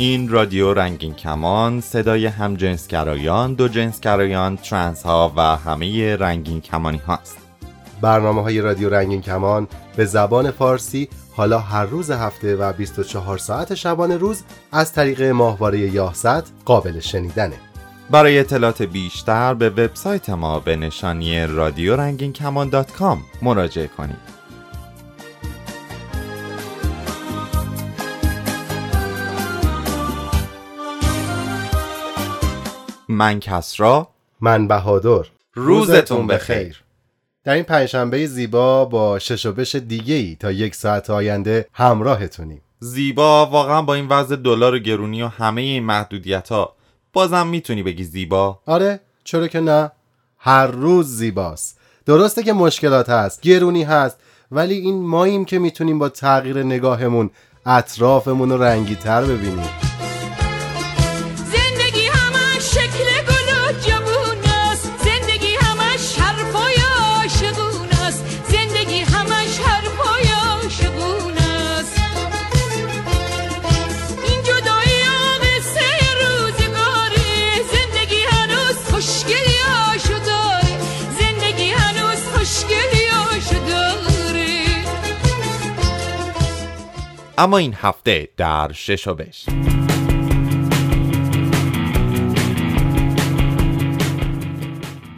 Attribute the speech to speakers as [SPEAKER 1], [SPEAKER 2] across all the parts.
[SPEAKER 1] این رادیو رنگین کمان صدای هم جنسگرایان، دو جنسگرایان، ترنس ها و همه رنگین کمانی هاست.
[SPEAKER 2] برنامه های رادیو رنگین کمان به زبان فارسی حالا هر روز هفته و 24 ساعت شبانه روز از طریق ماهواره یاهست قابل شنیدنه.
[SPEAKER 1] برای اطلاعات بیشتر به وبسایت ما به نشانی رادیو رنگین کمان dot com مراجعه کنید. من کسرا.
[SPEAKER 2] من بهادر.
[SPEAKER 1] روزتون بخیر.
[SPEAKER 2] در این پنجشنبه زیبا با شش و بش دیگه ای تا یک ساعت آینده همراهتونیم.
[SPEAKER 1] زیبا واقعا با این وضع دلار و گرونی و همه این محدودیت ها بازم می‌تونی بگی زیبا؟
[SPEAKER 2] آره چرا که نه. هر روز زیباست. درسته که مشکلات هست گرونی هست ولی این ماییم که می‌تونیم با تغییر نگاهمون اطرافمون رو رنگی تر ببینیم.
[SPEAKER 1] اما این هفته در شش و بش.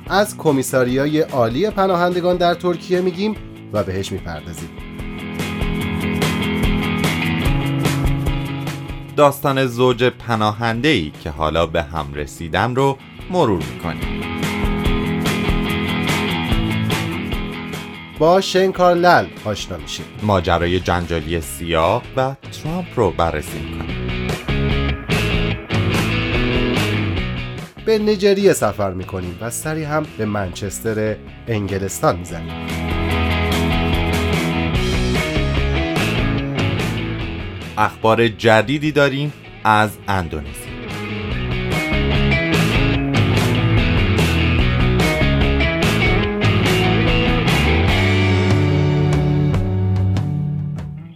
[SPEAKER 2] از کمیساریای عالی پناهندگان در ترکیه میگیم و بهش می‌پردازیم.
[SPEAKER 1] داستان زوج پناهنده ای که حالا به هم رسیدن رو مرور می‌کنیم.
[SPEAKER 2] با شنکارلل آشنا میشیم.
[SPEAKER 1] ماجرای جنجالی سیاه و ترامپ رو بررسی می‌کنیم
[SPEAKER 2] به نجریه سفر می‌کنیم و سری هم به منچستر انگلستان می‌زنیم.
[SPEAKER 1] اخبار جدیدی داریم از اندونزی.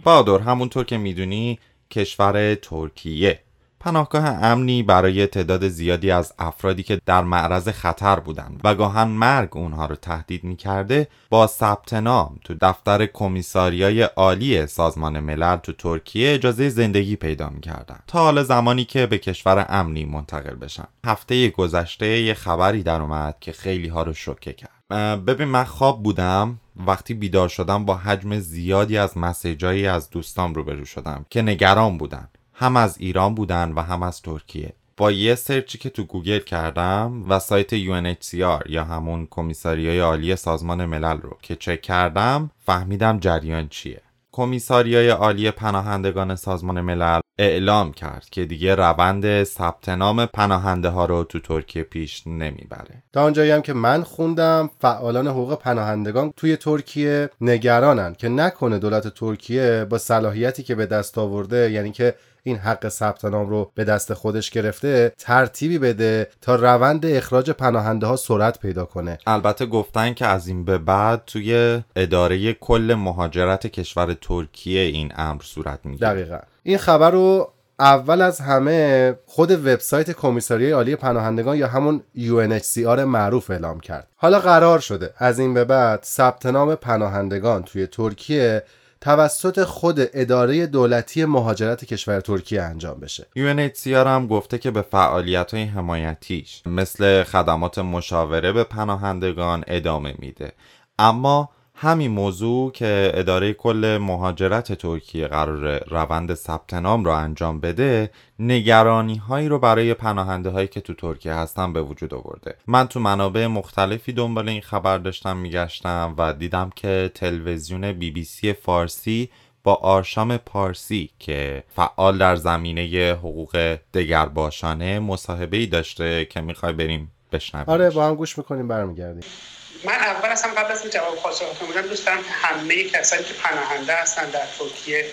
[SPEAKER 1] بادر همونطور که می‌دونی کشور ترکیه. پناهگاه امنی برای تعداد زیادی از افرادی که در معرض خطر بودند و گاهن مرگ اونها رو تهدید می‌کرده با ثبت نام تو دفتر کمیساریای عالی سازمان ملل تو ترکیه اجازه زندگی پیدا می‌کردن تا حال زمانی که به کشور امنی منتقل بشن. هفته گذشته یه خبری در اومد که خیلی ها رو شوکه کرد. ببین من خواب بودم. وقتی بیدار شدم با حجم زیادی از مسیجایی از دوستام روبرو شدم که نگران بودن. هم از ایران بودن و هم از ترکیه. با یه سرچی که تو گوگل کردم و سایت UNHCR یا همون کمیساریای عالی سازمان ملل رو که چک کردم فهمیدم جریان چیه. کمیساریای عالی پناهندگان سازمان ملل اعلام کرد که دیگه روند ثبت نام پناهنده ها رو تو ترکیه پیش نمی‌بره.
[SPEAKER 2] تا آنجایی هم که من خوندم فعالان حقوق پناهندگان توی ترکیه نگرانن که نکنه دولت ترکیه با صلاحیتی که به دست آورده یعنی که این حق ثبت نام رو به دست خودش گرفته ترتیبی بده تا روند اخراج پناهنده ها سرعت پیدا کنه.
[SPEAKER 1] البته گفتن که از این به بعد توی اداره کل مهاجرت کشور ترکیه این امر صورت می‌گیره.
[SPEAKER 2] دقیقا. این خبر رو اول از همه خود وبسایت کمیساریای عالی پناهندگان یا همون UNHCR معروف اعلام کرد. حالا قرار شده از این به بعد ثبت نام پناهندگان توی ترکیه توسط خود اداره دولتی مهاجرت کشور ترکیه انجام بشه.
[SPEAKER 1] UNHCR هم گفته که به فعالیت های حمایتیش مثل خدمات مشاوره به پناهندگان ادامه میده. اما همین موضوع که اداره کل مهاجرت ترکیه قرار روند ثبت نام رو انجام بده نگرانی هایی رو برای پناهنده هایی که تو ترکیه هستن به وجود آورده. من تو منابع مختلفی دنبال این خبر داشتم میگشتم و دیدم که تلویزیون بی بی سی فارسی با آرشام پارسی که فعال در زمینه حقوق دگرباشانه مصاحبه ای داشته که می‌خوای بریم بشنویم
[SPEAKER 2] آره با هم گوش می‌کنیم برمیگردیم.
[SPEAKER 3] من اول اصلا قبل از جواب پاسختون بودم دوست دارم همه کسانی که پناهنده هستن در ترکیه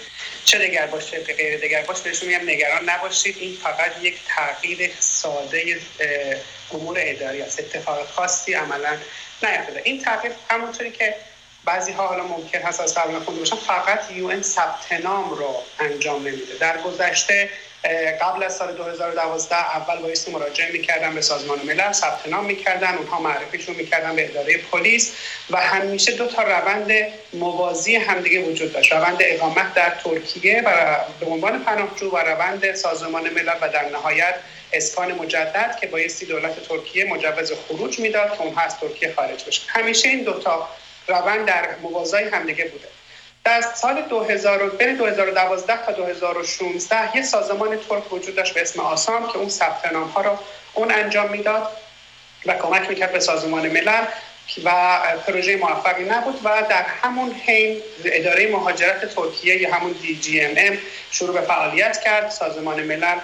[SPEAKER 3] چه دگر باشه که غیر دگر باشه بهشون میگم نگران نباشید. این فقط یک تغییر ساده امور اداری است. اتفاق خاصی عملا نیفتاده. این تغییر همونطوری که بعضی ها حالا ممکن هست از قبل خونده باشن فقط یو ثبت نام رو انجام نمیده. در گذشته قبل از سال 2012 اول بایستی مراجعه می‌کردن به سازمان ملل ثبت نام می‌کردن اونها معرفیشون می‌کردن به اداره پلیس و همیشه دو تا روند موازی همدیگه وجود داشت. روند اقامت در ترکیه و به عنوان پناهجو و روند سازمان ملل و در نهایت اسکان مجدد که بایستی دولت ترکیه مجوز خروج می‌داد که اونها از ترکیه خارج بشه همیشه این دوتا روند در موازای همدیگه بوده. در سال 2000 بین 2012 تا 2016 یه سازمان ترک وجود داشت به اسم آسام که اون ثبت نام ها رو اون انجام می‌داد و کمک می‌کرد به سازمان ملل و پروژه موفقی نبود و در همون حین اداره مهاجرت ترکیه یا همون DGMM شروع به فعالیت کرد. سازمان ملل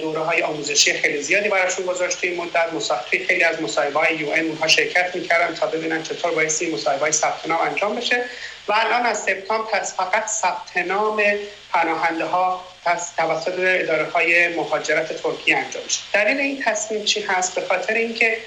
[SPEAKER 3] دوره های آموزشی خیلی زیادی براشون گذاشته این مدت. مصاحبه خیلی از مصاحبه های یو اونها شرکت می‌کردن تا ببینن چطور بایستی مصاحبه های ثبت نام انجام بشه. و الان از سپتامبر پس فقط ثبت نام پناهنده ها پس توسط اداره های مهاجرت ترکیه انجام میشه دلیل این تصمیم چی هست؟ به خاطر اینکه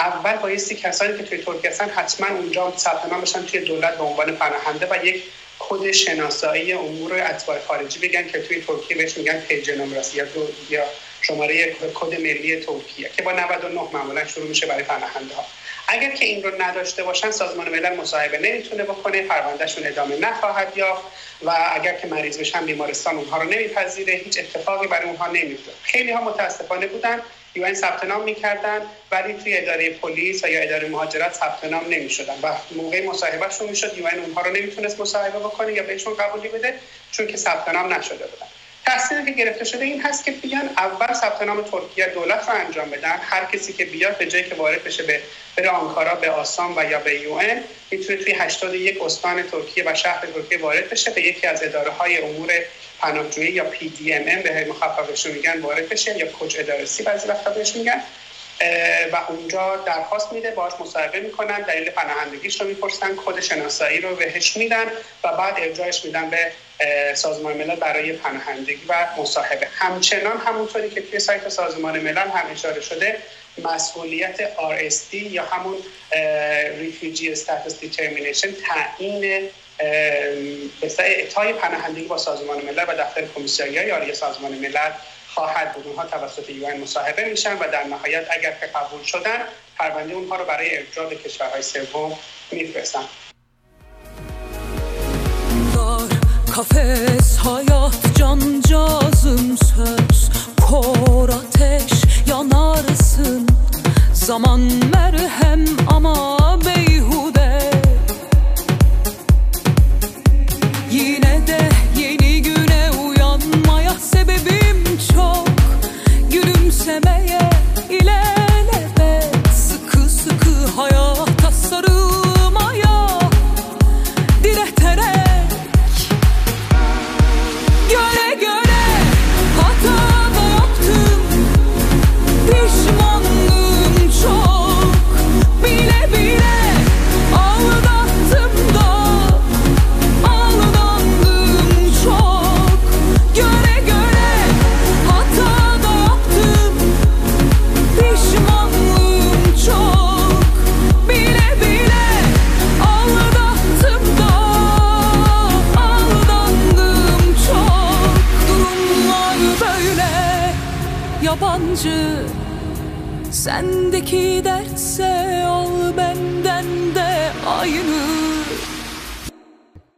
[SPEAKER 3] اول بایستی کسانی که توی ترکیه هستن حتما اونجا ثبت نام بشن توی دولت به عنوان پناهنده و یک کد شناسایی امور اتباع خارجی بگن که توی ترکیه بهش میگن TC numarası یا یا شماره کد ملی ترکیه که با 99 معمولا شروع میشه برای پناهنده ها اگر که این رو نداشته باشن سازمان ملل مصاحبه نمی‌تونه بکنه پروندهشون ادامه نخواهد یافت و اگر که مریض بشن بیمارستان اونها رو نمیپذیره. هیچ اتفاقی برای اونها نمیفته. خیلی ها متاسفانه بودن. این ثبت نام می‌کردن ولی توی اداره پلیس یا اداره مهاجرت ثبت نام نمی‌شدن و موقع مصاحبهشون می‌شد یو اونها رو نمی‌تونست مصاحبه بکنه یا بهشون قبولی بده چون که ثبت نام نشده بودن. تصمیمی که گرفته شده این هست که بیان اول ثبت نام ترکیه دولت رو انجام بدن. هر کسی که بیاد به جایی که وارد بشه به بره آنکارا به آسام و یا به یو ان می‌تونه توی 81 استان ترکیه و شهر ترکیه وارد بشه به یکی از اداره های امور پناهجویی یا پی دی ام ام به مخففش میگن وارد بشه. یا کوچ ادارسی بعضی وقتا بهش میگن. و اونجا درخواست میده باش مصاحبه می‌کنن دلیل پناهندگیش رو می‌پرسن کد شناسایی رو بهش میدن و بعد ارجاعش میدن به سازمان ملل برای پناهندگی و مصاحبه. همچنان همونطوری که توی سایت سازمان ملل هم اشاره شده مسئولیت RSD یا همون Refugee Status Determination تعیین به اعطای پناهندگی با سازمان ملل و دفتر کمیساریای عالی سازمان ملل خواهد بود. اونها توسط یو مصاحبه میشن و در نهایت اگر که قبول شدن پرونده اونها رو برای ارجاع به کشورهای سوم میفرستن. Kafes hayat can cazım söz Kor ateş yanarsın Zaman merhem ama Sendeki dertse al benden de aynı.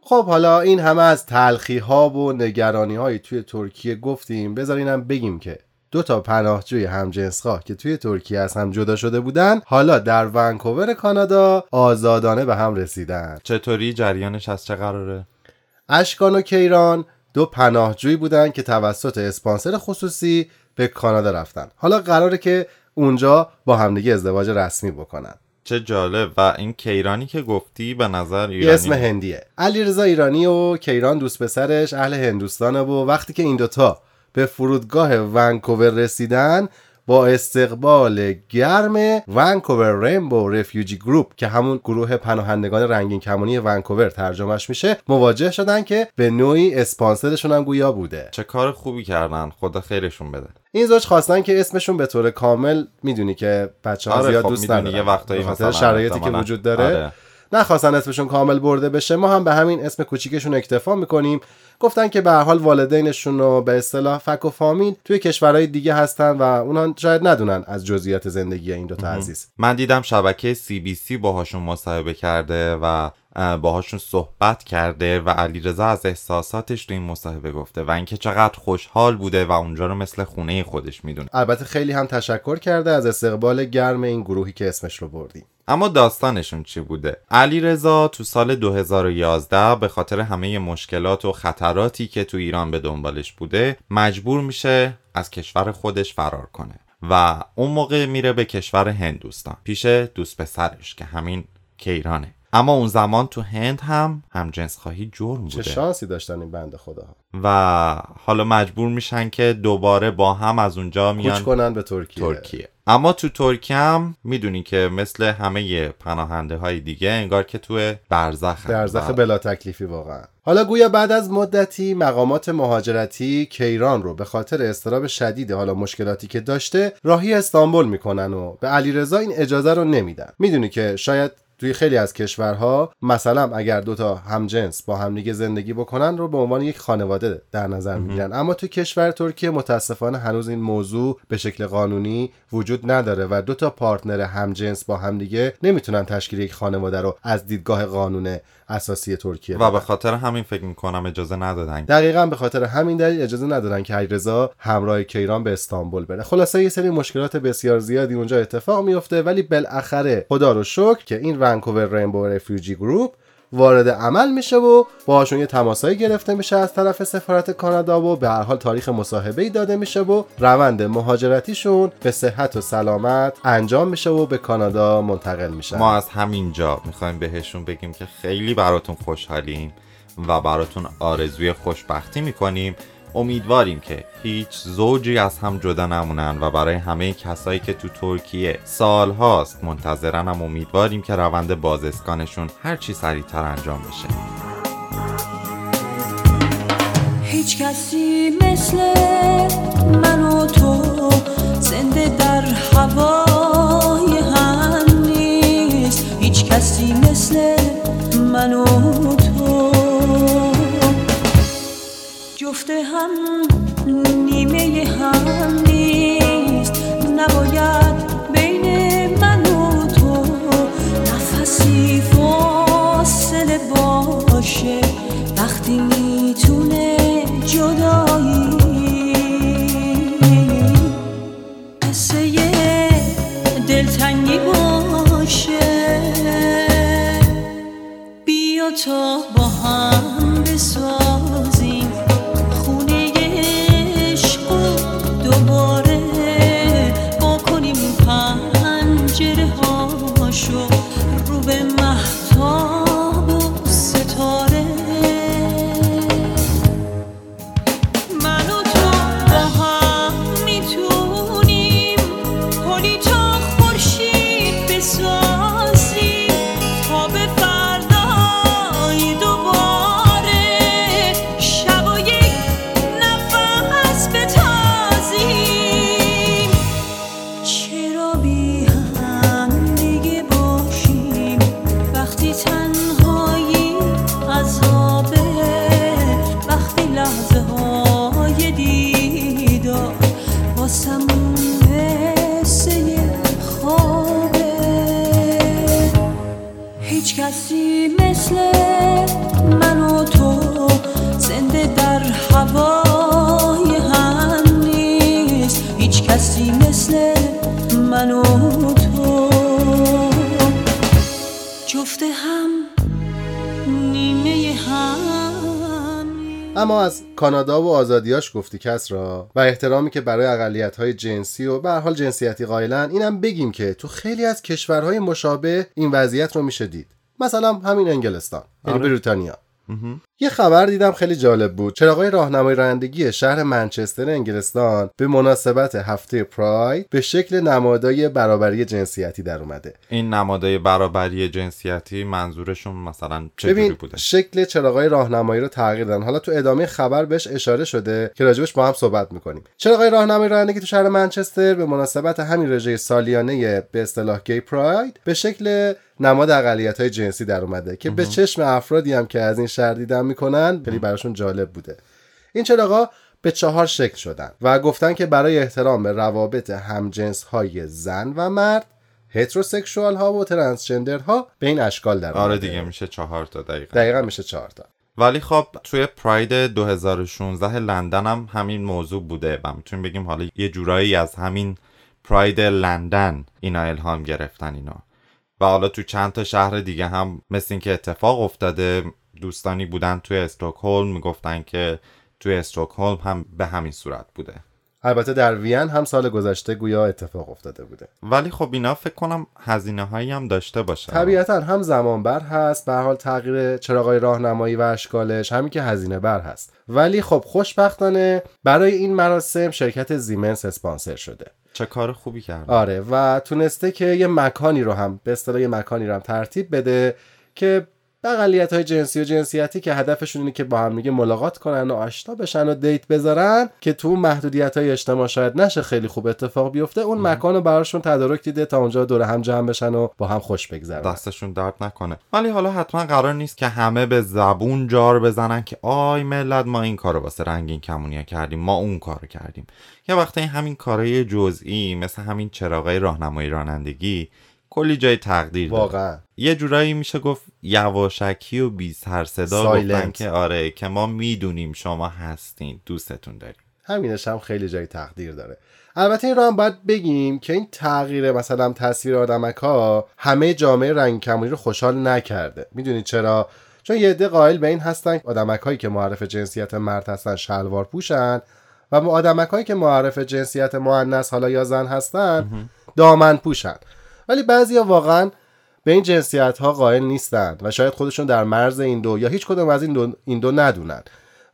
[SPEAKER 3] خب حالا این همه از تلخی ها و نگرانی های توی ترکیه گفتیم. بذارینم بگیم که دو تا پناهجوی همجنسخواه که توی ترکیه از هم جدا شده بودن حالا در ونکوور کانادا آزادانه به هم رسیدن.
[SPEAKER 1] چطوری؟ جریانش از چه قراره؟
[SPEAKER 2] اشکان و کیران دو پناهجویی بودن که توسط اسپانسر خصوصی به کانادا رفتن. حالا قراره که اونجا با همدیگه ازدواج رسمی بکنن.
[SPEAKER 1] چه جالب. و این کیرانی که گفتی به نظر ایرانی
[SPEAKER 2] اسم هندیه. علیرضا ایرانی و کیران دوست پسرش اهل هندوستانه و وقتی که این دوتا به فرودگاه ونکوور رسیدن با استقبال گرم ونکوور ریمبو رفیوجی گروپ که همون گروه پناهندگان رنگین کمانی ونکوور ترجمهش میشه مواجه شدن که به نوعی اسپانسرشون هم گویا بوده.
[SPEAKER 1] چه کار خوبی کردن. خدا خیرشون بده.
[SPEAKER 2] این زوج خواستن که اسمشون به طور کامل می‌دونی که بچه ها
[SPEAKER 1] آره
[SPEAKER 2] زیاد
[SPEAKER 1] خب
[SPEAKER 2] دوست ندارن
[SPEAKER 1] یه وقتایی مثلا
[SPEAKER 2] شرایطی که وجود داره.
[SPEAKER 1] آره.
[SPEAKER 2] نخواستن اسمشون کامل برده بشه. ما هم به همین اسم کوچیکشون اکتفا می‌کنیم. گفتن که به حال والدینشون رو به اصطلاح فک و فامیل توی کشورهای دیگه هستن و اونها شاید ندونن از جزئیات زندگی این دوتا عزیز.
[SPEAKER 1] من دیدم شبکه سی بی سی باهاشون مصاحبه کرده و باهاشون صحبت کرده و علیرضا از احساساتش تو این مصاحبه گفته و اینکه چقدر خوشحال بوده و اونجا رو مثل خونه خودش می‌دونه.
[SPEAKER 2] البته خیلی هم تشکر کرده از استقبال گرم این گروهی که اسمش رو بردیم.
[SPEAKER 1] اما داستانشون چی بوده؟ علی رضا تو سال 2011 به خاطر همه مشکلات و خطراتی که تو ایران به دنبالش بوده مجبور میشه از کشور خودش فرار کنه و اون موقع میره به کشور هندوستان پیش دوست پسرش که همین کیرانه اما اون زمان تو هند هم هم جنس خواهی جرم بوده.
[SPEAKER 2] چه شانسی داشتن این بنده خدا
[SPEAKER 1] و حالا مجبور میشن که دوباره با هم از اونجا میان
[SPEAKER 2] کنن به ترکیه.
[SPEAKER 1] ترکیه. اما تو ترکیه هم می‌دونی که مثل همه پناهنده های دیگه انگار که تو برزخ
[SPEAKER 2] برزخ بلا تکلیفی واقعا. حالا گویا بعد از مدتی مقامات مهاجرتی کیران رو به خاطر استراب شدید حالا مشکلاتی که داشته راهی استانبول می‌کنن و به علیرضا این اجازه رو نمیدن. می‌دونی که شاید توی خیلی از کشورها مثلا اگر دوتا همجنس با همدیگه زندگی بکنن رو به عنوان یک خانواده در نظر می‌گیرن. اما تو کشور ترکیه متاسفانه هنوز این موضوع به شکل قانونی وجود نداره و دوتا پارتنر همجنس با همدیگه نمی‌تونن تشکیل یک خانواده رو از دیدگاه قانون اساسی ترکیه
[SPEAKER 1] و به خاطر همین فکر می‌کنم اجازه ندادن.
[SPEAKER 2] دقیقا به خاطر همین دلیل اجازه ندادن که علیرضا همراه کیران به استانبول بره. خلاصه یه سری مشکلات بسیار زیادی اونجا اتفاق میفته ولی بالاخره خدا رو شکر که این ونکوور رینبو رفیوجی گروپ وارد عمل میشه و باهاشون یه تماسایی گرفته میشه از طرف سفارت کانادا و به هر حال تاریخ مصاحبه ای داده میشه و روند مهاجرتیشون به صحت و سلامت انجام میشه و به کانادا منتقل میشه
[SPEAKER 1] ما از همینجا می‌خوایم بهشون بگیم که خیلی براتون خوشحالیم و براتون آرزوی خوشبختی می‌کنیم. امیدواریم که هیچ زوجی از هم جدا نمونن و برای همه کسایی که تو ترکیه سال هاست منتظرن هم امیدواریم که روند بازسکانشون هرچی سریعتر انجام بشه.
[SPEAKER 4] هیچ کسی مثل من و تو زنده در هوای هم نیست. هیچ کسی مثل من گفته هم نیمه هم نیست. نباید بین من و تو نفسی فاصله باشه. وقتی می‌تونه جدایی. قصه دلتنگی باشه. بیا تا با هم بسازیم
[SPEAKER 2] اما از کانادا و آزادیاش گفتی کس را؟ و احترامی که برای اقلیت های جنسی و به حال جنسیتی قائلن اینم بگیم که تو خیلی از کشورهای مشابه این وضعیت رو میشه دید مثلا همین انگلستان یعنی آره. بریتانیا. یه خبر دیدم خیلی جالب بود. چراغای راهنمای رانندگی شهر منچستر انگلستان به مناسبت هفته پراید به شکل نمادای برابری جنسیتی در اومده.
[SPEAKER 1] این نمادای برابری جنسیتی منظورشون مثلا چه بوده؟
[SPEAKER 2] شکل چراغای راهنمایی رو تغییر دادن. حالا تو ادامه خبر بهش اشاره شده که راجبش با هم صحبت می‌کنیم. چراغای راهنمایی رانندگی تو شهر منچستر به مناسبت همین رژه سالیانه به اصطلاح گی پراید به شکل نماد اقلیت های جنسی در اومده که به چشم افرادی هم که از این شهر دیدن می‌کنن خیلی براشون جالب بوده. این چراغا به چهار شکل شدن و گفتن که برای احترام به روابط همجنس های زن و مرد هتروسکشوال ها و ترنسجندر ها به این اشکال در
[SPEAKER 1] آره. دیگه میشه چهار تا دقیقا.
[SPEAKER 2] دقیقا میشه چهار تا.
[SPEAKER 1] ولی خب توی پراید 2016 لندن هم همین موضوع بوده و می‌تونیم بگیم حالا یه جورایی از همین پراید لندن اینا الهام گرفتن اینا. و حالا تو چند تا شهر دیگه هم مثل اینکه اتفاق افتاده دوستانی بودن توی استکهلم می‌گفتن که توی استکهلم هم به همین صورت بوده.
[SPEAKER 2] البته در وین هم سال گذشته گویا اتفاق افتاده بوده.
[SPEAKER 1] ولی خب اینا فکر کنم هزینه هایی هم داشته باشه.
[SPEAKER 2] طبیعتا هم زمان بر هست به حال تغییر چراغای راهنمایی و اشکالش همین که هزینه بر هست. ولی خب خوشبختانه برای این مراسم شرکت زیمنس اسپانسر شده.
[SPEAKER 1] چه کار خوبی کرد
[SPEAKER 2] آره و تونسته که یه مکانی رو هم به اصطلاح یه مکانی رو هم ترتیب بده که اقلیت های جنسی و جنسیتی که هدفشون اینه که با هم دیگه ملاقات کنن و آشنا بشن و دیت بذارن که تو محدودیت های اجتماع شاید نشه خیلی خوب اتفاق بیفته اون مکان رو براشون تدارک دیده تا اونجا دور هم جمع بشن و با هم خوش بگذرن.
[SPEAKER 1] دستشون درد نکنه. ولی حالا حتما قرار نیست که همه به زبون جار بزنن که آی ملت ما این کارو واسه رنگین کمونیا کردیم ما اون کارو کردیم. یه وقتی همین کارهای جزئی مثل همین چراغای راهنمایی رانندگی کلی جای تقدیر داره.
[SPEAKER 2] واقعا.
[SPEAKER 1] یه جورایی میشه گفت یواشکی و بی سر صدا گفتن. که آره که ما می‌دونیم شما هستین دوستتون داریم.
[SPEAKER 2] همینش هم خیلی جای تقدیر داره. البته این رو هم باید بگیم که این تغییر مثلا تصویر آدمک ها همه جامعه رنگ کمونی رو خوشحال نکرده. می‌دونید چرا؟ چون یه عده قائل به این هستن آدمک هایی که معرف جنسیت مرد هستن شلوار پوشن و آدمک هایی که معرف جنسیت مؤنث حالا یا زن هستن دامن پوشن. ولی بعضیا واقعا به این جنسیت ها قائل نیستند و شاید خودشون در مرز این دو یا هیچ کدوم از این دو, این دو ندونن.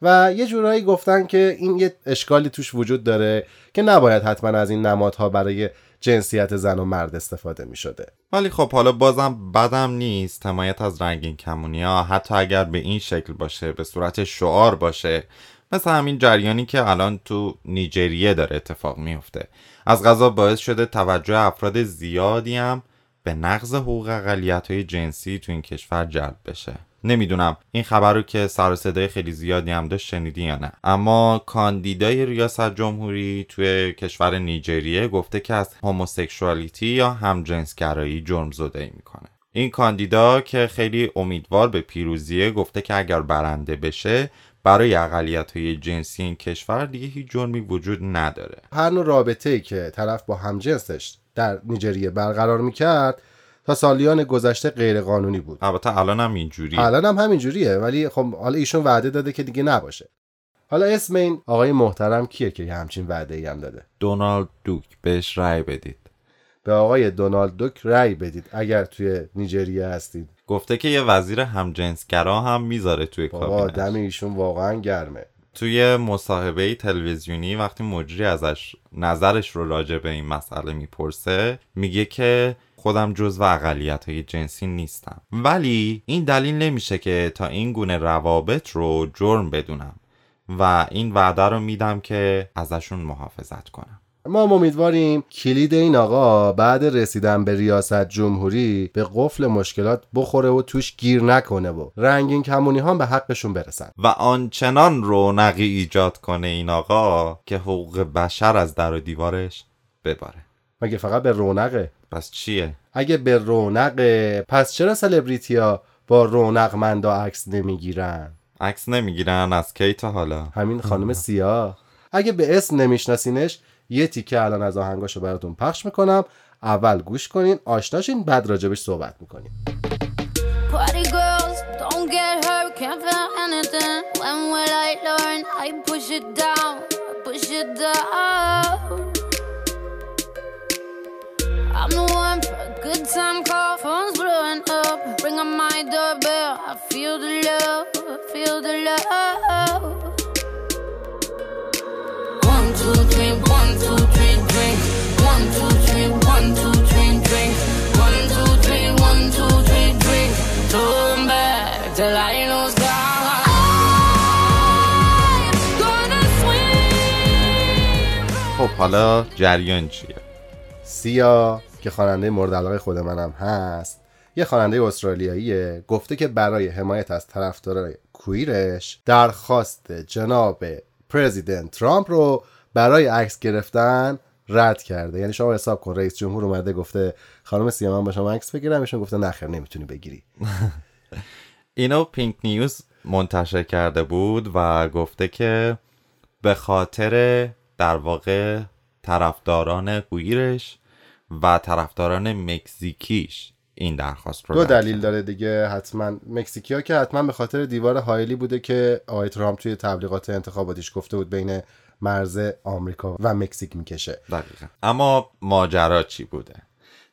[SPEAKER 2] و یه جورایی گفتن که این یه اشکالی توش وجود داره که نباید حتما از این نمادها برای جنسیت زن و مرد استفاده می شده
[SPEAKER 1] ولی خب حالا بازم بدم نیست حمایت از رنگین کمونیا حتی اگر به این شکل باشه به صورت شعار باشه مثل همین جریانی که الان تو نیجریه داره اتفاق میفته. از غذا باعث شده توجه افراد زیادی هم به نقض حقوق اقلیت های جنسی تو این کشور جلب بشه. نمی‌دونم این خبر رو که سر و صدای خیلی زیادی هم داشت شنیدی یا نه. اما کاندیدای ریاست جمهوری توی کشور نیجریه گفته که از هوموسکشوالیتی یا همجنسگرایی جرم زدایی می‌کنه. این کاندیدا که خیلی امیدوار به پیروزیه گفته که اگر برنده بشه برای اقلیت های جنسی این کشور دیگه هیچ جرمی وجود نداره.
[SPEAKER 2] هر نوع رابطه ای که طرف با همجنسش در نیجریه برقرار می‌کرد تا سالیان گذشته غیر قانونی بود.
[SPEAKER 1] البته الان هم اینجوری.
[SPEAKER 2] الان هم همینجوریه ولی خب حالا ایشون وعده داده که دیگه نباشه. حالا اسم این آقای محترم کیه که همچین وعده ای هم داده؟
[SPEAKER 1] دونالد دوک بهش رأی بدید.
[SPEAKER 2] به آقای دونالد دوک رأی بدید اگر توی نیجریه هستید.
[SPEAKER 1] گفته که یه وزیر همجنسگرا هم می‌ذاره توی
[SPEAKER 2] بابا دم
[SPEAKER 1] کابینت
[SPEAKER 2] ایشون واقعا گرمه.
[SPEAKER 1] توی مصاحبه تلویزیونی وقتی مجری ازش نظرش رو راجع به این مسئله می‌پرسه میگه که خودم جزو اقلیت های جنسی نیستم. ولی این دلیل نمیشه که تا این گونه روابط رو جرم بدونم. و این وعده رو میدم که ازشون محافظت کنم.
[SPEAKER 2] ما هم امیدواریم کلید این آقا بعد رسیدن به ریاست جمهوری به قفل مشکلات بخوره و توش گیر نکنه و رنگین کمونی هم به حقشون برسن.
[SPEAKER 1] و آنچنان رونقی ایجاد کنه این آقا که حقوق بشر از در و دیوارش بباره.
[SPEAKER 2] مگه فقط به رونقه؟
[SPEAKER 1] پس چیه؟
[SPEAKER 2] اگه به رونقه پس چرا سلبریتی ها با رونقمندا عکس نمی‌گیرن؟
[SPEAKER 1] عکس نمی‌گیرن از کی تا حالا؟
[SPEAKER 2] همین خانم سیاه. اگه به اسم نمیشناسینش یه تیکه الان از آهنگاشو براتون پخش می‌کنم اول گوش کنین آشناشین بعد راجبش صحبت می‌کنیم
[SPEAKER 5] feel the love, feel the love.
[SPEAKER 1] خب حالا جریان چیه؟
[SPEAKER 2] سیا که خواننده مورد علاقه خود منم هست یه خواننده استرالیاییه گفته که برای حمایت از طرفدارای کویرش درخواست جناب پرزیدنت ترامپ رو برای عکس گرفتن رد کرده. یعنی شما حساب کن رئیس جمهور اومده گفته خانم سیما من با شما عکس بگیرم. ایشون گفته نخیر نمی‌تونی بگیری.
[SPEAKER 1] اینو پینک نیوز منتشر کرده بود و گفته که به خاطر در واقع طرفداران کویرش و طرفداران مکزیکیش این درخواست رو
[SPEAKER 2] دو دلیل. داره دیگه حتما مکزیکیا که حتما به خاطر دیوار هایلی بوده که آقای ترامپ توی تبلیغات انتخاباتیش گفته بود بین مرز آمریکا و مکزیک می‌کشه.
[SPEAKER 1] دقیقا. اما ماجرا چی بوده؟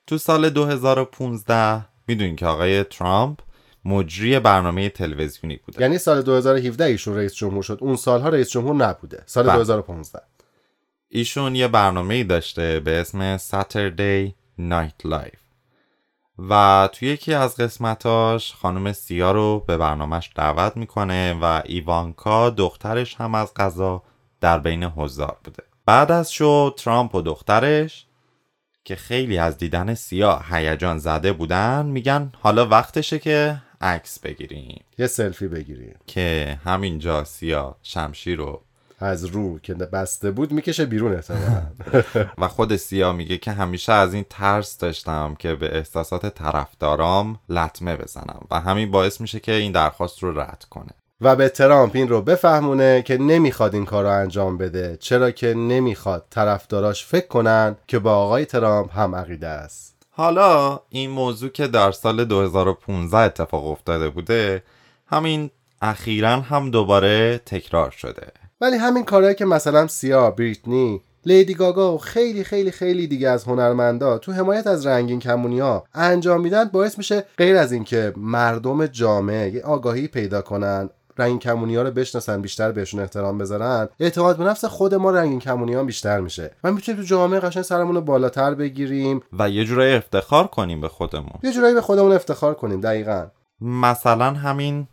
[SPEAKER 1] تو سال 2015 می‌دونین که آقای ترامپ مجری برنامه تلویزیونی بوده.
[SPEAKER 2] یعنی سال 2017 ایشون رئیس جمهور شد. اون سالها رئیس جمهور نبوده. سال
[SPEAKER 1] بله.
[SPEAKER 2] 2015
[SPEAKER 1] ایشون یه برنامه داشته به اسم Saturday Night Live. و توی یکی از قسمتاش خانم سیا رو به برنامهش دعوت می‌کنه و ایوانکا دخترش هم از قضا در بین حضار بوده. بعد از شو ترامپ و دخترش که خیلی از دیدن سیا هیجان زده بودن میگن حالا وقتشه که عکس بگیریم.
[SPEAKER 2] یه سلفی بگیریم.
[SPEAKER 1] که همینجا سیا شمشیر رو
[SPEAKER 2] از رو که بسته بود می‌کشه بیرون احتمالاً.
[SPEAKER 1] و خود سیا میگه که همیشه از این ترس داشتم که به احساسات طرفدارام لطمه بزنم. و همین باعث میشه که این درخواست رو رد کنه.
[SPEAKER 2] و به ترامپ این رو بفهمونه که نمی‌خواد این کار رو انجام بده. چرا که نمی‌خواد طرفداراش فکر کنن که با آقای ترامپ هم عقیده است.
[SPEAKER 1] حالا این موضوع که در سال 2015 اتفاق افتاده بوده همین اخیرا هم دوباره تکرار شده.
[SPEAKER 2] ولی همین کارهایی که مثلا سیا بریتنی لیدی گاگا و خیلی خیلی خیلی دیگه از هنرمندا تو حمایت از رنگین کمونی ها انجام میدن باعث میشه غیر از اینکه مردم جامعه یه آگاهی پیدا کنن رنگین کمونی ها رو بشناسن بیشتر بهشون احترام بذارن اعتماد به نفس خود ما رنگین کمونی ها بیشتر میشه. و می‌تونیم تو جامعه قشنگ سرمون رو بالاتر بگیریم.
[SPEAKER 1] و یه جورایی افتخار کنیم به خودمون.
[SPEAKER 2] یه جورایی به خودمون افتخار کنیم دقیقا.
[SPEAKER 1] مثلا همین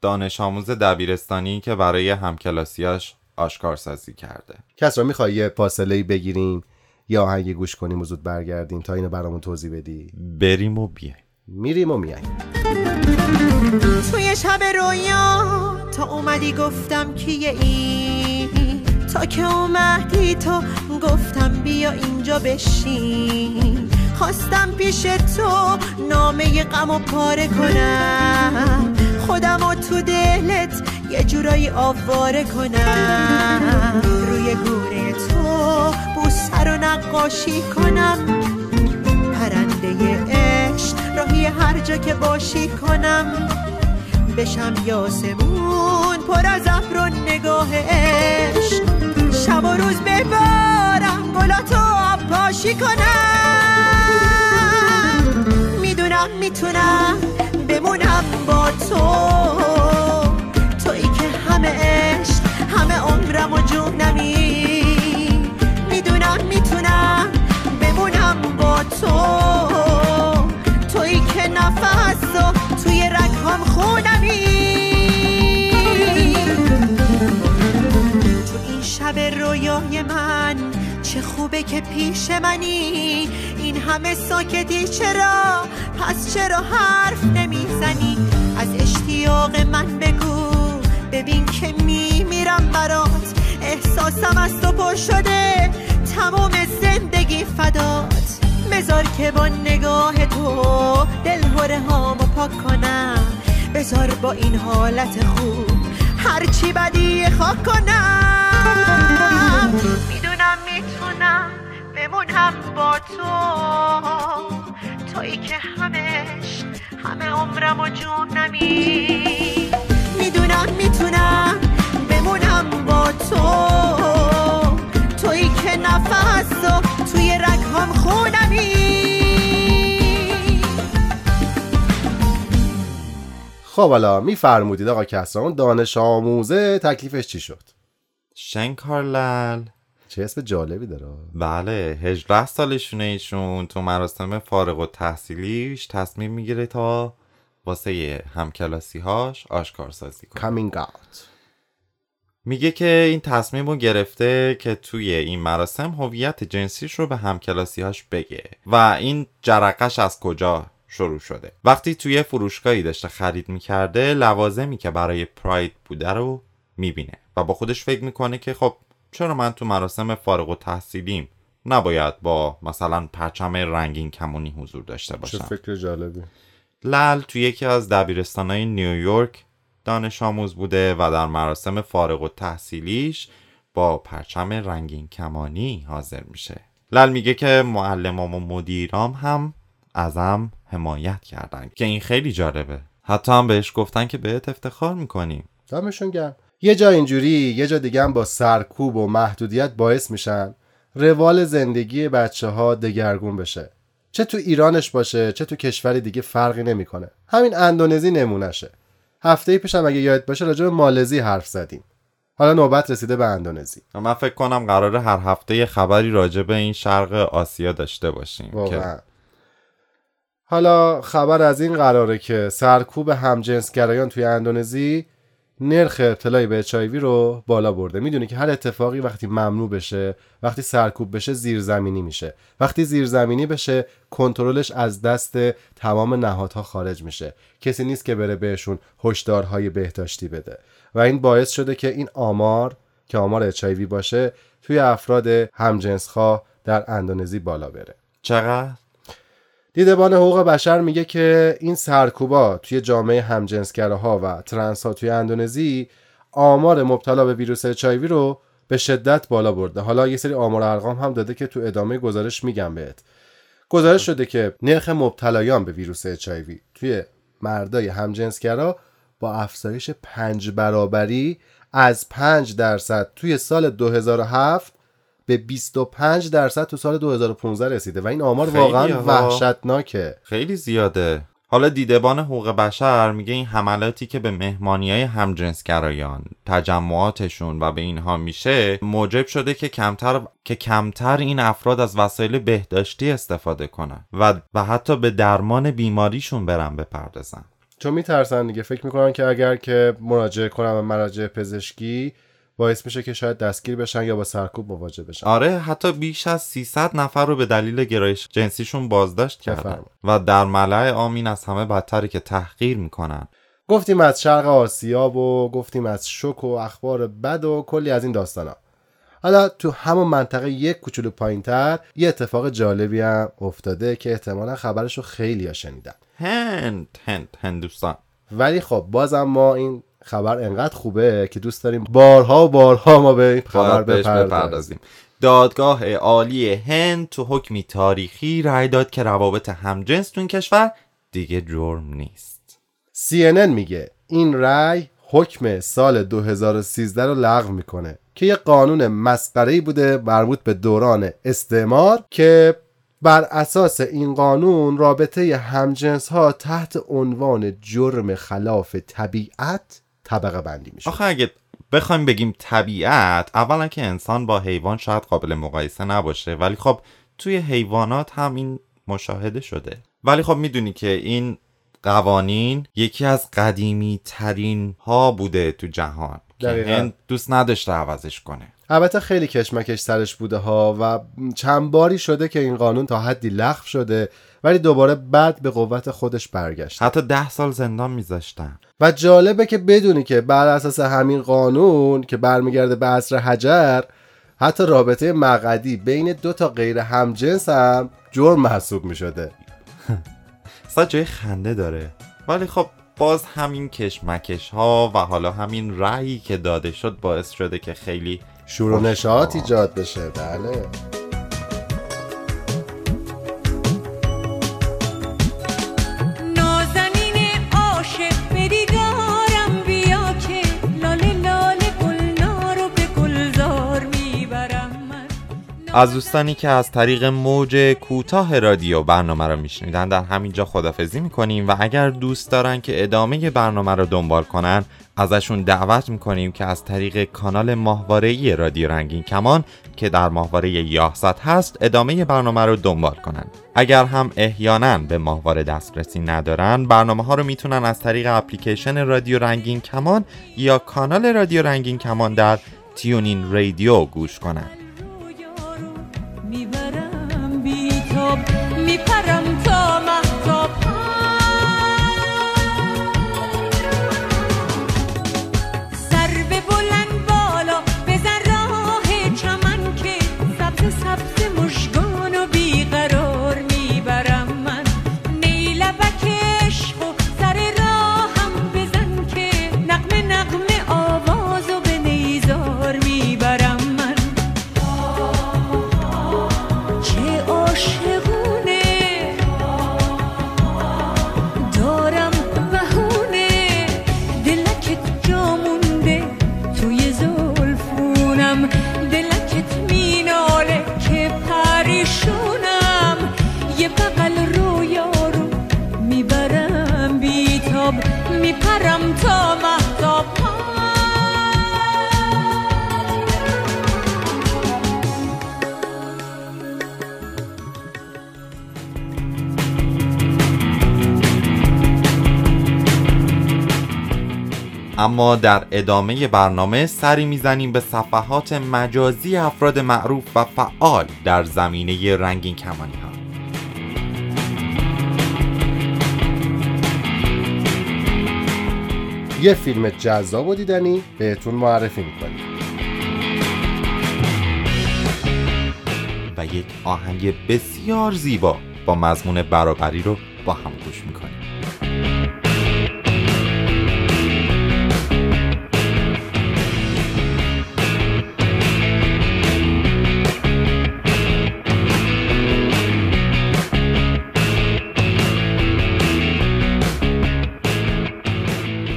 [SPEAKER 1] دانش آموز دبیرستانی که برای همکلاسیاش آشکارسازی کرده.
[SPEAKER 2] کس را می‌خوای یه فاصله بگیریم یا آهنگی گوش کنیم و زود برگردیم تا اینو برامون توضیح بدی؟
[SPEAKER 1] بریم و بیایم.
[SPEAKER 2] میریم و میایم
[SPEAKER 6] توی شب رویا تا اومدی گفتم کیه این؟ تا که اومدی تو گفتم بیا اینجا بشین. خواستم پیش تو نامه غم و پاره کنم. خودم و تو دلت یه جورایی آواره کنم. روی گونه تو بوسه رو نقاشی کنم. پرنده هر جا که باشی کنم. بشم یاسمون پر از ابر و نگاه شب و روز ببارم گلاتو آب پاشی کنم. می‌دونم می‌تونم بمونم با تو. تویی که همه عشق همه عمرم و جونمی. من. چه خوبه که پیش منی. این همه ساکتی چرا؟ پس چرا حرف نمی‌زنی؟ از اشتیاق من بگو. ببین که میمیرم برات. احساسم از تو پر شده. تمام زندگی فدات. بذار که با نگاه تو دل هامو پاک کنم. بذار با این حالت خوب هرچی بدی خاک کنم. می‌دونم می‌تونم بمونم با تو. تویی که همش همه عمرم و جونمی. می‌دونم می‌تونم بمونم با تو. تویی که نفس و توی رگهام خونمی.
[SPEAKER 2] خب حالا میفرمودید آقا کسران دانش آموزه تکلیفش چی شد؟
[SPEAKER 1] شنکارلل
[SPEAKER 2] چه اسم جالبی داره.
[SPEAKER 1] بله 18 سالشونه ایشون تو مراسم فارغ و تحصیلیش تصمیم می‌گیره تا واسه همکلاسی هاش آشکارسازی کنه.
[SPEAKER 2] Coming out.
[SPEAKER 1] میگه که این تصمیم رو گرفته که توی این مراسم هویت جنسیش رو به همکلاسی هاش بگه و این جرقش از کجا شروع شده. وقتی توی فروشگاهی داشته خرید می‌کرده لوازمی که برای پراید بوده رو می‌بینه. و با خودش فکر می‌کنه که خب چرا من تو مراسم فارغ و تحصیلیم نباید با مثلا پرچم رنگین کمونی حضور داشته
[SPEAKER 2] چه
[SPEAKER 1] باشم؟
[SPEAKER 2] فکر جالبی.
[SPEAKER 1] لل تو یکی از دبیرستانهای نیویورک دانش آموز بوده و در مراسم فارغ و تحصیلیش با پرچم رنگین کمانی حاضر میشه. لل میگه که معلمام و مدیرام هم ازم حمایت کردن که این خیلی جالبه. حتی هم بهش گفتن که بهت افتخار می‌کنیم.
[SPEAKER 2] دمشون گرم. یه جا اینجوری یه جا دیگه هم با سرکوب و محدودیت باعث میشن روال زندگی بچه ها دگرگون بشه. چه تو ایرانش باشه چه تو کشوری دیگه فرقی نمی‌کنه. همین اندونزی نمونشه هفته پیش هم اگه یاد باشه راجع به مالزی حرف زدیم. حالا نوبت رسیده به اندونزی.
[SPEAKER 1] من فکر کنم قراره هر هفته یه خبری راجع به این شرق آسیا داشته باشیم که
[SPEAKER 2] واقعا. حالا خبر از این قراره که سرکوب همجنسگرایان توی اندونزی نرخ ابتلای به HIV رو بالا برده. می‌دونی که هر اتفاقی وقتی ممنوع بشه وقتی سرکوب بشه زیرزمینی میشه. وقتی زیرزمینی بشه کنترلش از دست تمام نهادها خارج میشه. کسی نیست که بره بهشون هشدارهای بهداشتی بده. و این باعث شده که این آمار که آمار HIV باشه توی افراد همجنسخواه در اندونزی بالا بره.
[SPEAKER 1] چقدر؟
[SPEAKER 2] دیدبان حقوق بشر میگه که این سرکوبا توی جامعه همجنسگراها و ترنس ها توی اندونزی آمار مبتلا به ویروس HIV رو به شدت بالا برده. حالا یه سری آمار ارقام هم داده که تو ادامه گزارش میگم بهت. گزارش شده که نرخ مبتلایان به ویروس HIV توی مردای همجنسگرا با افزایش پنج برابری از 5 درصد توی سال 2007 به 25 درصد تو سال 2015 رسیده و این آمار واقعا
[SPEAKER 1] ها.
[SPEAKER 2] وحشتناکه.
[SPEAKER 1] خیلی زیاده. حالا دیدبان حقوق بشر میگه این حملاتی که به مهمانی های همجنسگرایان تجمعاتشون و به اینها میشه موجب شده که کمتر که کمتر این افراد از وسایل بهداشتی استفاده کنن و و حتی به درمان بیماریشون برن بپردازن.
[SPEAKER 2] چون میترسن دیگه. فکر می‌کنن که اگر که مراجعه کنن به مراجع پزشکی باعث میشه که شاید دستگیر بشن یا با سرکوب مواجه بشن.
[SPEAKER 1] آره حتی بیش از 300 نفر رو به دلیل گرایش جنسیشون بازداشت کردن. و در ملع عامین از همه بدتری که تحقیر می‌کنن.
[SPEAKER 2] گفتیم از شرق آسیا و گفتیم از شک و اخبار بد و کلی از این داستانا. حالا تو همون منطقه یک کوچولو پایینتر یه اتفاق جالبی هم افتاده که احتمالا خبرش رو خیلی ها شنیدن.
[SPEAKER 1] هند هند هندوستان.
[SPEAKER 2] ولی خب بازم ما این خبر انقدر خوبه که دوست داریم بارها و بارها ما به این خبر بپردازیم.
[SPEAKER 1] دادگاه عالی هند تو حکمی تاریخی رأی داد که روابط همجنس تو این کشور دیگه جرم نیست.
[SPEAKER 2] CNN میگه این رأی حکم سال 2013 رو لغو می‌کنه که یه قانون مسخره‌ای بوده مربوط به دوران استعمار که بر اساس این قانون رابطه همجنس ها تحت عنوان جرم خلاف طبیعت طبقه بندی میشه.
[SPEAKER 1] آخه اگه بخوایم بگیم طبیعت اولا که انسان با حیوان شاید قابل مقایسه نباشه. ولی خب توی حیوانات هم این مشاهده شده. ولی خب می‌دونی که این قوانین یکی از قدیمی ترین ها بوده تو جهان. که. هند دوست نداشته عوضش کنه.
[SPEAKER 2] البته خیلی کشمکش سرش بوده ها و چند باری شده که این قانون تا حدی لغو شده. ولی دوباره بعد به قوت خودش برگشت.
[SPEAKER 1] حتی ده سال زندان میذاشتن.
[SPEAKER 2] و جالبه که بدونی که بر اساس همین قانون که برمیگرده به عصر حجر حتی رابطه مقعدی بین دو تا غیر همجنس هم جرم محسوب می شده
[SPEAKER 1] اصلا جای خنده داره. ولی خب باز همین کشمکش ها و حالا همین رأیی که داده شد باعث شده که خیلی
[SPEAKER 2] شور و نشاط ایجاد بشه. بله.
[SPEAKER 1] از دوستانی که از طریق موج کوتاه رادیو برنامه رو میشنیدن در همینجا خدافزی می‌کنیم و اگر دوست دارن که ادامه برنامه رو دنبال کنن ازشون دعوت می‌کنیم که از طریق کانال ماهواره‌ای رادیو رنگین کمان که در ماهواره یاهصد هست ادامه برنامه رو دنبال کنن. اگر هم احیانا به ماهواره دسترسی ندارن برنامه ها رو می‌تونن از طریق اپلیکیشن رادیو رنگین کمان یا کانال رادیو رنگین کمان در تیونین رادیو گوش کنن.
[SPEAKER 4] رو می‌برم
[SPEAKER 1] اما در ادامه برنامه سری می‌زنیم به صفحات مجازی افراد معروف و فعال در زمینه رنگین کمانی ها
[SPEAKER 2] یه فیلم جذاب و دیدنی بهتون معرفی می‌کنیم.
[SPEAKER 1] و یک آهنگ بسیار زیبا با مضمون برابری رو با هم گوش می‌کنیم.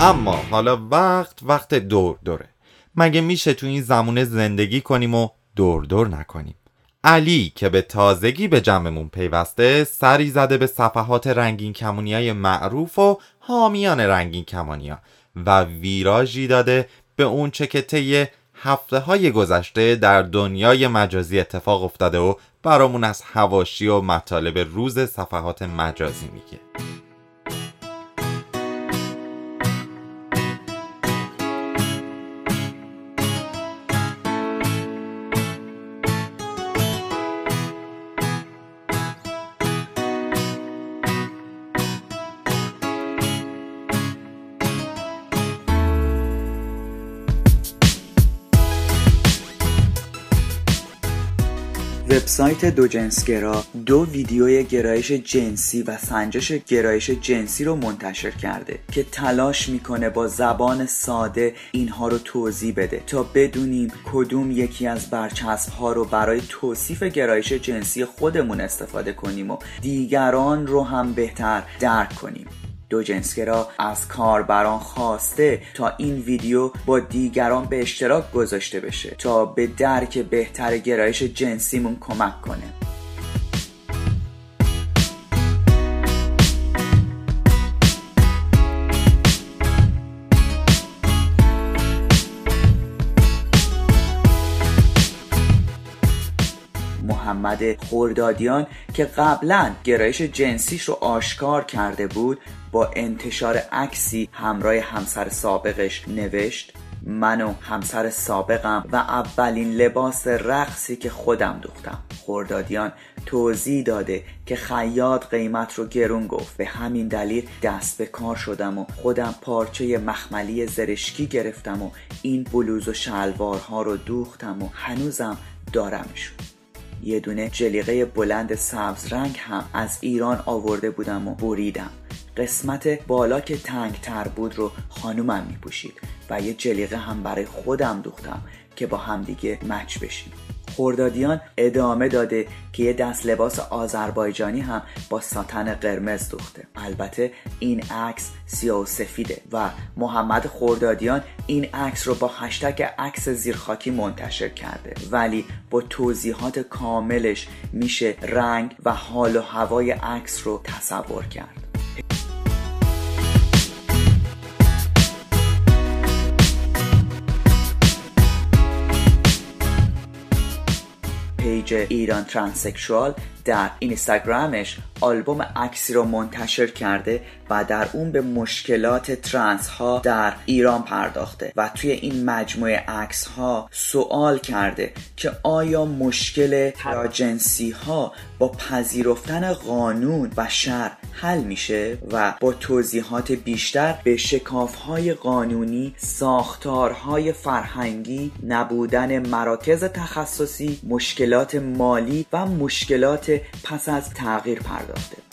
[SPEAKER 1] اما حالا وقت وقت دور دوره. مگه میشه تو این زمونه زندگی کنیم و دور دور نکنیم؟ علی که به تازگی به جمعمون پیوسته سری زده به صفحات رنگین کمونی های معروف و حامیان رنگین کمانی ها و ویراژی داده به اون چه که طی هفته های گذشته در دنیای مجازی اتفاق افتاده و برامون از هواشی و مطالب روز صفحات مجازی میگه.
[SPEAKER 7] وبسایت دو جنسگرا دو ویدیوی گرایش جنسی و سنجش گرایش جنسی رو منتشر کرده که تلاش می‌کنه با زبان ساده اینها رو توضیح بده تا بدونیم کدوم یکی از برچسب ها رو برای توصیف گرایش جنسی خودمون استفاده کنیم و دیگران رو هم بهتر درک کنیم. دو جنسگرا از کاربران خواسته تا این ویدیو با دیگران به اشتراک گذاشته بشه تا به درک بهتر گرایش جنسیمون کمک کنه. محمد خوردادیان که قبلا گرایش جنسیش رو آشکار کرده بود با انتشار عکسی همراه همسر سابقش نوشت من و همسر سابقم و اولین لباس رقصی که خودم دوختم. خوردادیان توضیح داده که خیاط قیمت رو گرون گفت. به همین دلیل دست به کار شدم و خودم پارچه مخملی زرشکی گرفتم و این بلوز و شلوارها رو دوختم و هنوزم دارمشون. یه دونه جلیقه بلند سبز رنگ هم از ایران آورده بودم و بریدم. قسمت بالا که تنگ تر بود رو خانومم می پوشید و یه جلیقه هم برای خودم دوختم که با همدیگه مچ بشیم. خوردادیان ادامه داده که یه دست لباس آذربایجانی هم با ساتن قرمز دوخته. البته این عکس سیاه و سفیده و محمد خوردادیان این عکس رو با هشتگ عکس زیرخاکی منتشر کرده. ولی با توضیحات کاملش میشه رنگ و حال و هوای عکس رو تصور کرد. page ایران transsexual در اینستاگرامش آلبوم عکسی رو منتشر کرده و در اون به مشکلات ترنس ها در ایران پرداخته و توی این مجموعه عکس ها سوال کرده که آیا مشکل تراجنسی ها با پذیرفتن قانون و شر حل میشه و با توضیحات بیشتر به شکاف های قانونی ساختارهای فرهنگی نبودن مراکز تخصصی مشکلات مالی و مشکلات پس از تغییر پرداخته.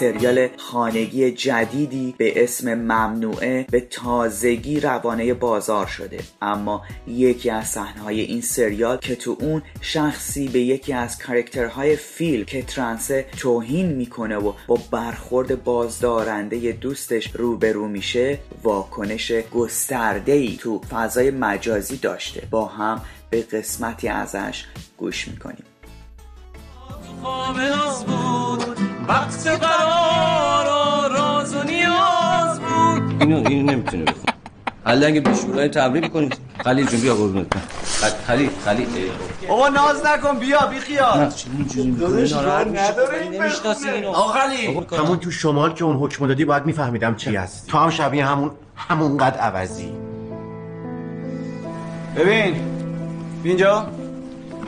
[SPEAKER 7] سریال خانگی جدیدی به اسم ممنوعه به تازگی روانه بازار شده. اما یکی از صحنه‌های این سریال که تو اون شخصی به یکی از کارکترهای فیلم که ترنسه توهین می‌کنه و با برخورد بازدارنده دوستش روبرو میشه واکنش گسترده‌ای تو فضای مجازی داشته. با هم به قسمتی ازش گوش می‌کنیم.
[SPEAKER 8] وقت قرار و راز و نیاز بود؟
[SPEAKER 9] اینو اینو نمی‌تونه بخون حالا اگه به شورای تبریک کنید خلیل جون بیا قربونت. برم. خلیل خلیل
[SPEAKER 10] بابا ناز نکن بیا بی خیال.
[SPEAKER 9] آقا خلیل.
[SPEAKER 11] همون تو شمال که اون حکم دادی باید میفهمیدم چی هست تو هم شبیه همون همونقدر عوضی.
[SPEAKER 10] ببین اینجا؟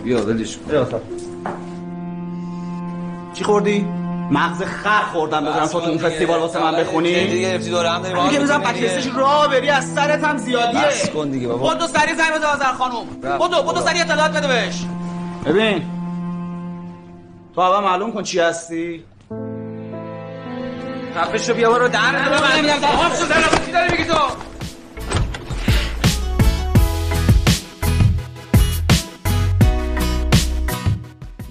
[SPEAKER 9] بیا ولش کن.
[SPEAKER 10] چی خوردی؟ مغز خر خوردم بذارم تو تو این فستیوال واسه من بخونی؟
[SPEAKER 9] دیگه گرفتی دور هم داریم
[SPEAKER 10] دیگه می‌زنم بکیستش راه بری از سرت هم زیادیه.
[SPEAKER 9] بس کن دیگه بابا.
[SPEAKER 10] بدو سری زنگ بده آذر خانوم بدو بدو سری اطلاعات بده بهش. ببین تو اول معلوم کن چی هستی. خفشو بیا برو در رو من نمیدم در حافظ رو چی داری میگی تو؟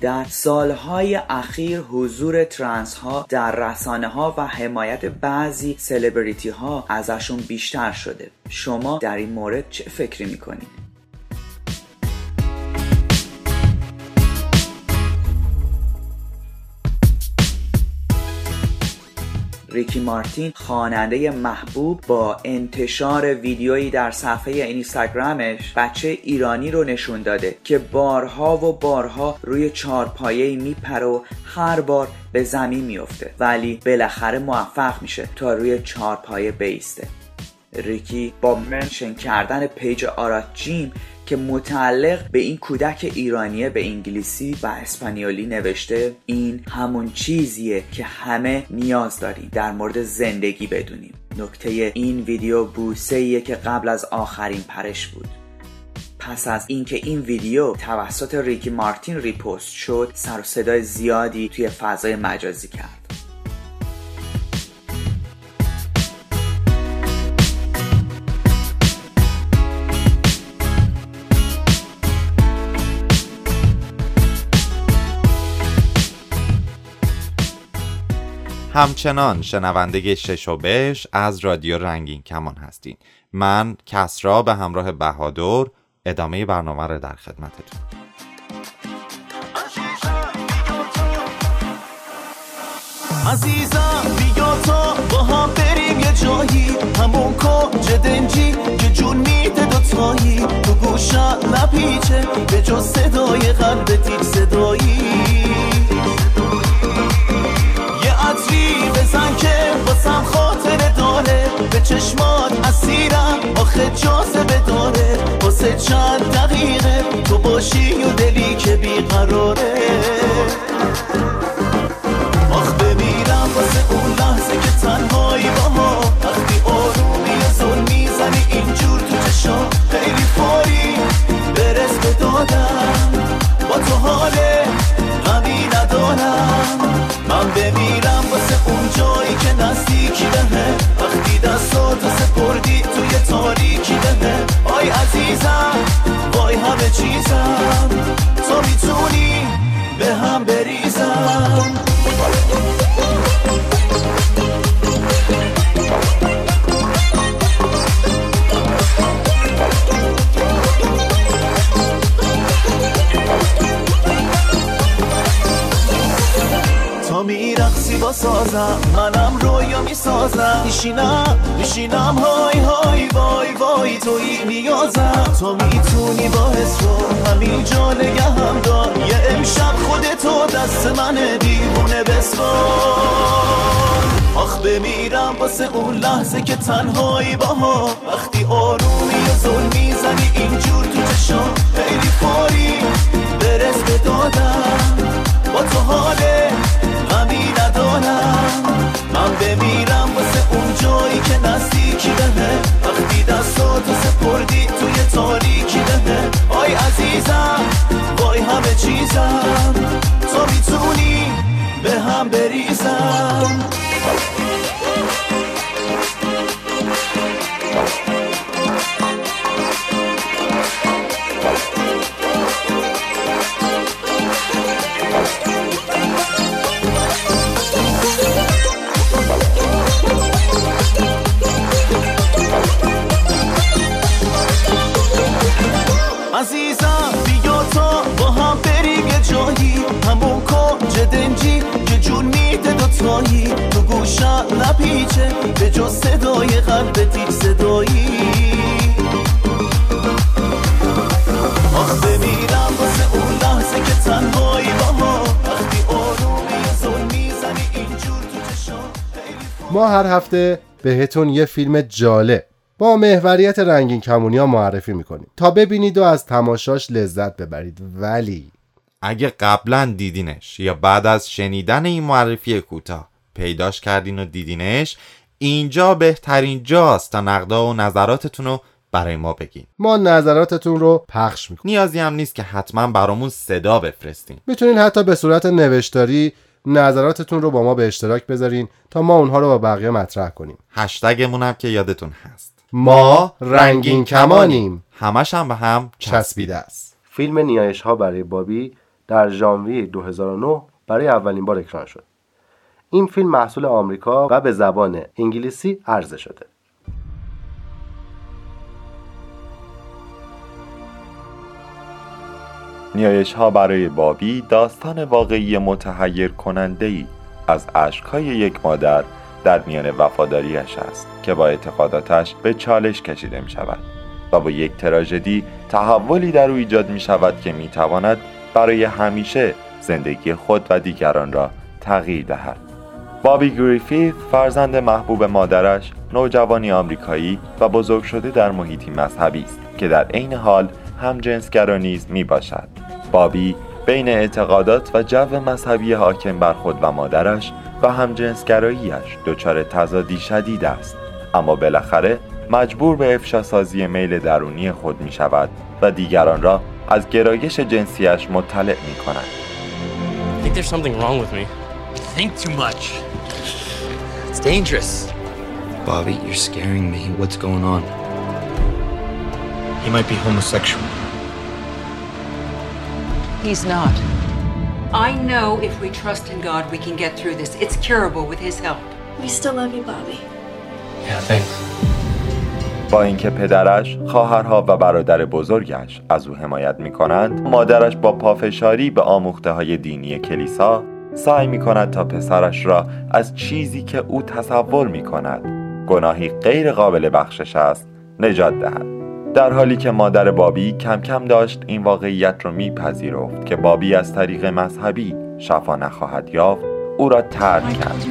[SPEAKER 7] در سالهای اخیر حضور ترنس ها در رسانه ها و حمایت بعضی سلبریتی ها ازشون بیشتر شده شما در این مورد چه فکری می‌کنید؟ ریکی مارتین خواننده محبوب با انتشار ویدیویی در صفحه اینستاگرامش بچه ایرانی رو نشون داده که بارها و بارها روی چارپایه میپره و هر بار به زمین میفته ولی بالاخره موفق میشه تا روی چارپایه بیسته. ریکی با mention کردن page آرات gym که متعلق به این کودک ایرانیه به انگلیسی و اسپانیولی نوشته این همون چیزیه که همه نیاز داریم در مورد زندگی بدونیم. نکته این ویدیو بوسه که قبل از آخرین پرش بود. پس از اینکه این ویدیو توسط ریکی مارتین repost شد سر و صدای زیادی توی فضای مجازی کرد.
[SPEAKER 1] همچنان شنونده شش و بش از رادیو رنگین کمان هستین. من کسرا به همراه بهادر ادامه برنامه رو در خدمتتون.
[SPEAKER 12] عزیزم بیا تا با هم بریم یه جایی. همون کنج دنجی که جون میده دوتایی تو گوشم نپیچه به جز صدای قلب تیک صدایی. بزن که باسم خاطر داره. به چشمات اسیرم آخه جاذبه داره واسه چند دقیقه تو باشی و دلی که بیقراره. آخ بمیرم واسه اون لحظه که تنهایی با ما. وقتی آرومی زل می‌زنی اینجور تو چشام خیلی فوری. برس به دادم با تو حاله غمی ندارم من اون جایی که نزدیکی بهه. وقتی دستاتو سپردی توی تاریکی بهه. آی عزیزم وای همه چیزم. تو می‌تونی به هم بریزم. واسه اون لحظه که تنهایی باها وقتی آرومی و زل می‌زنی اینجور تو چشام خیلی فوری برس به دادم با تو حاله غمی ندارم من بمیرم واسه اون جایی که نزدیکی بهه. وقتی دستاتو سپردی توی تاریکی بهه. آی عزیزم وای همه چیزم. تو می‌تونی به هم بریزم. تنهایی تو گوشم نپیچه به جز صدای قلبت هیچ صدایی.
[SPEAKER 2] آخ واسه اون لحظه که تنهایی ما هر هفته بهتون یه فیلم جالب با محوریت رنگین کمونیا معرفی می‌کنیم. تا ببینید و از تماشاش لذت ببرید. ولی
[SPEAKER 13] اگه قبلا دیدینش یا بعد از شنیدن این معرفی کوتاه پیداش کردین و دیدینش اینجا بهترین جاست تا نقدا و نظراتتون رو برای ما بگین.
[SPEAKER 2] ما نظراتتون رو پخش می‌کنیم.
[SPEAKER 13] نیازی هم نیست که حتما برامون صدا بفرستین.
[SPEAKER 2] می‌تونین حتی به صورت نوشتاری نظراتتون رو با ما به اشتراک بذارین تا ما اونها رو با بقیه مطرح کنیم.
[SPEAKER 13] هشتگمون هم که یادتون هست.
[SPEAKER 2] ما رنگین کمانیم.
[SPEAKER 13] همش هم به هم
[SPEAKER 2] چسبیده است. فیلم نیایش ها برای بابی در ژانویه 2009 برای اولین بار اکران شد. این فیلم محصول آمریکا و به زبان انگلیسی عرضه شده.
[SPEAKER 13] نیایش ها برای بابی داستان واقعی متحیر کننده ای از اشکهای یک مادر در میان وفاداریش است که با اعتقاداتش به چالش کشیده می شود و با یک تراژدی تحولی در او ایجاد می شود که می تواند برای همیشه زندگی خود و دیگران را تغییر دهد. بابی گریفیث فرزند محبوب مادرش نوجوانی آمریکایی و بزرگ شده در محیطی مذهبی است که در عین حال هم نیز می باشد بابی بین اعتقادات و جو مذهبی حاکم بر خود و مادرش و هم جنسگراییش دچار تضادی شدید است. اما بالاخره مجبور به افشاسازی میل درونی خود می شود و دیگران را از گرایش جنسیش مطلع می کند
[SPEAKER 14] I think there's something wrong with me.
[SPEAKER 15] You think too much. It's dangerous.
[SPEAKER 14] Bobby, you're scaring me. What's going on?
[SPEAKER 15] He might be homosexual.
[SPEAKER 16] He's not. I know if we trust in God, we can get through this. It's curable with His help.
[SPEAKER 17] We still love you, Bobby.
[SPEAKER 15] Yeah, thanks.
[SPEAKER 13] با اینکه پدرش، خواهرها و برادر بزرگش از او حمایت می کنند مادرش با پافشاری به آموخته های دینی کلیسا سعی می کند تا پسرش را از چیزی که او تصور می کند گناهی غیر قابل بخشش است نجات دهد. در حالی که مادر بابی کم کم داشت این واقعیت را میپذیرفت که بابی از طریق مذهبی شفا نخواهد یافت او را ترک کرد.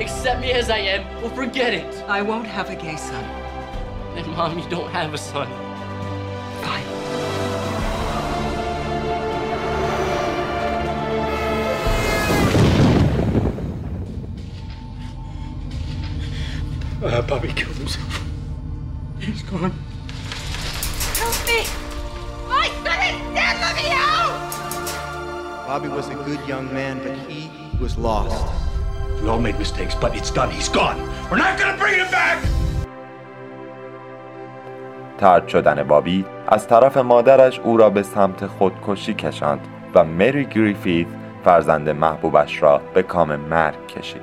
[SPEAKER 14] Accept me as I am or forget it.
[SPEAKER 16] I won't have a gay son.
[SPEAKER 14] Then, Mom, you don't have a son.
[SPEAKER 16] Fine.
[SPEAKER 15] Uh, Bobby killed himself. He's gone.
[SPEAKER 17] Help me! My son is dead! Let me out!
[SPEAKER 18] Bobby was a good young man, but he was lost.
[SPEAKER 15] We all made mistakes, but it's done. He's gone. We're not gonna bring him back!
[SPEAKER 13] ترد شدن بابی از طرف مادرش او را به سمت خودکشی کشاند و مری گریفیث فرزند محبوبش را به کام مرگ کشید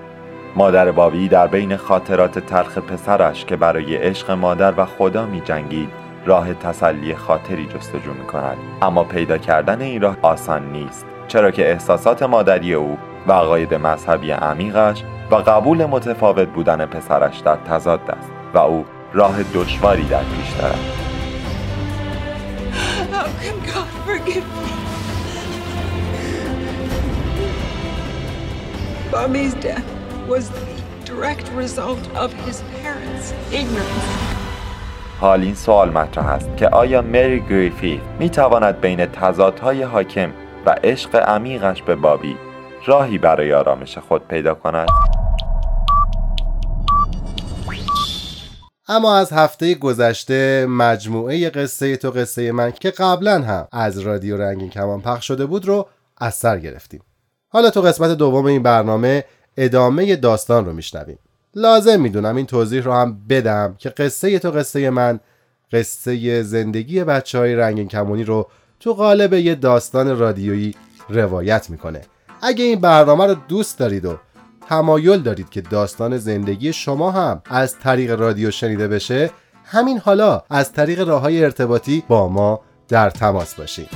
[SPEAKER 13] مادر بابی در بین خاطرات تلخ پسرش که برای عشق مادر و خدا می جنگید راه تسلی خاطری جستجو می کند اما پیدا کردن این راه آسان نیست چرا که احساسات مادری او و عقاید مذهبی عمیقش و قبول متفاوت بودن پسرش در تضاد است و او راه دشواری در پیش دارد?
[SPEAKER 16] Bobby's death was the direct result of his parents' ignorance.
[SPEAKER 13] حال این سوال مطرح است که آیا مری گریفیث می تواند بین تضادهای حاکم و عشق عمیقش به بابی راهی برای آرامش خود پیدا کند؟
[SPEAKER 2] اما از هفته گذشته مجموعه قصه تو قصه من که قبلا هم از رادیو رنگین کمان پخش شده بود رو از سر گرفتیم. حالا تو قسمت دوم این برنامه ادامه داستان رو میشنویم. لازم می‌دونم این توضیح رو هم بدم که قصه تو قصه من قصه زندگی بچه های رنگین کمونی رو تو قالب یه داستان رادیویی روایت می‌کنه. اگه این برنامه رو دوست دارید و تمایل دارید که داستان زندگی شما هم از طریق رادیو شنیده بشه همین حالا از طریق راه های ارتباطی با ما در تماس باشید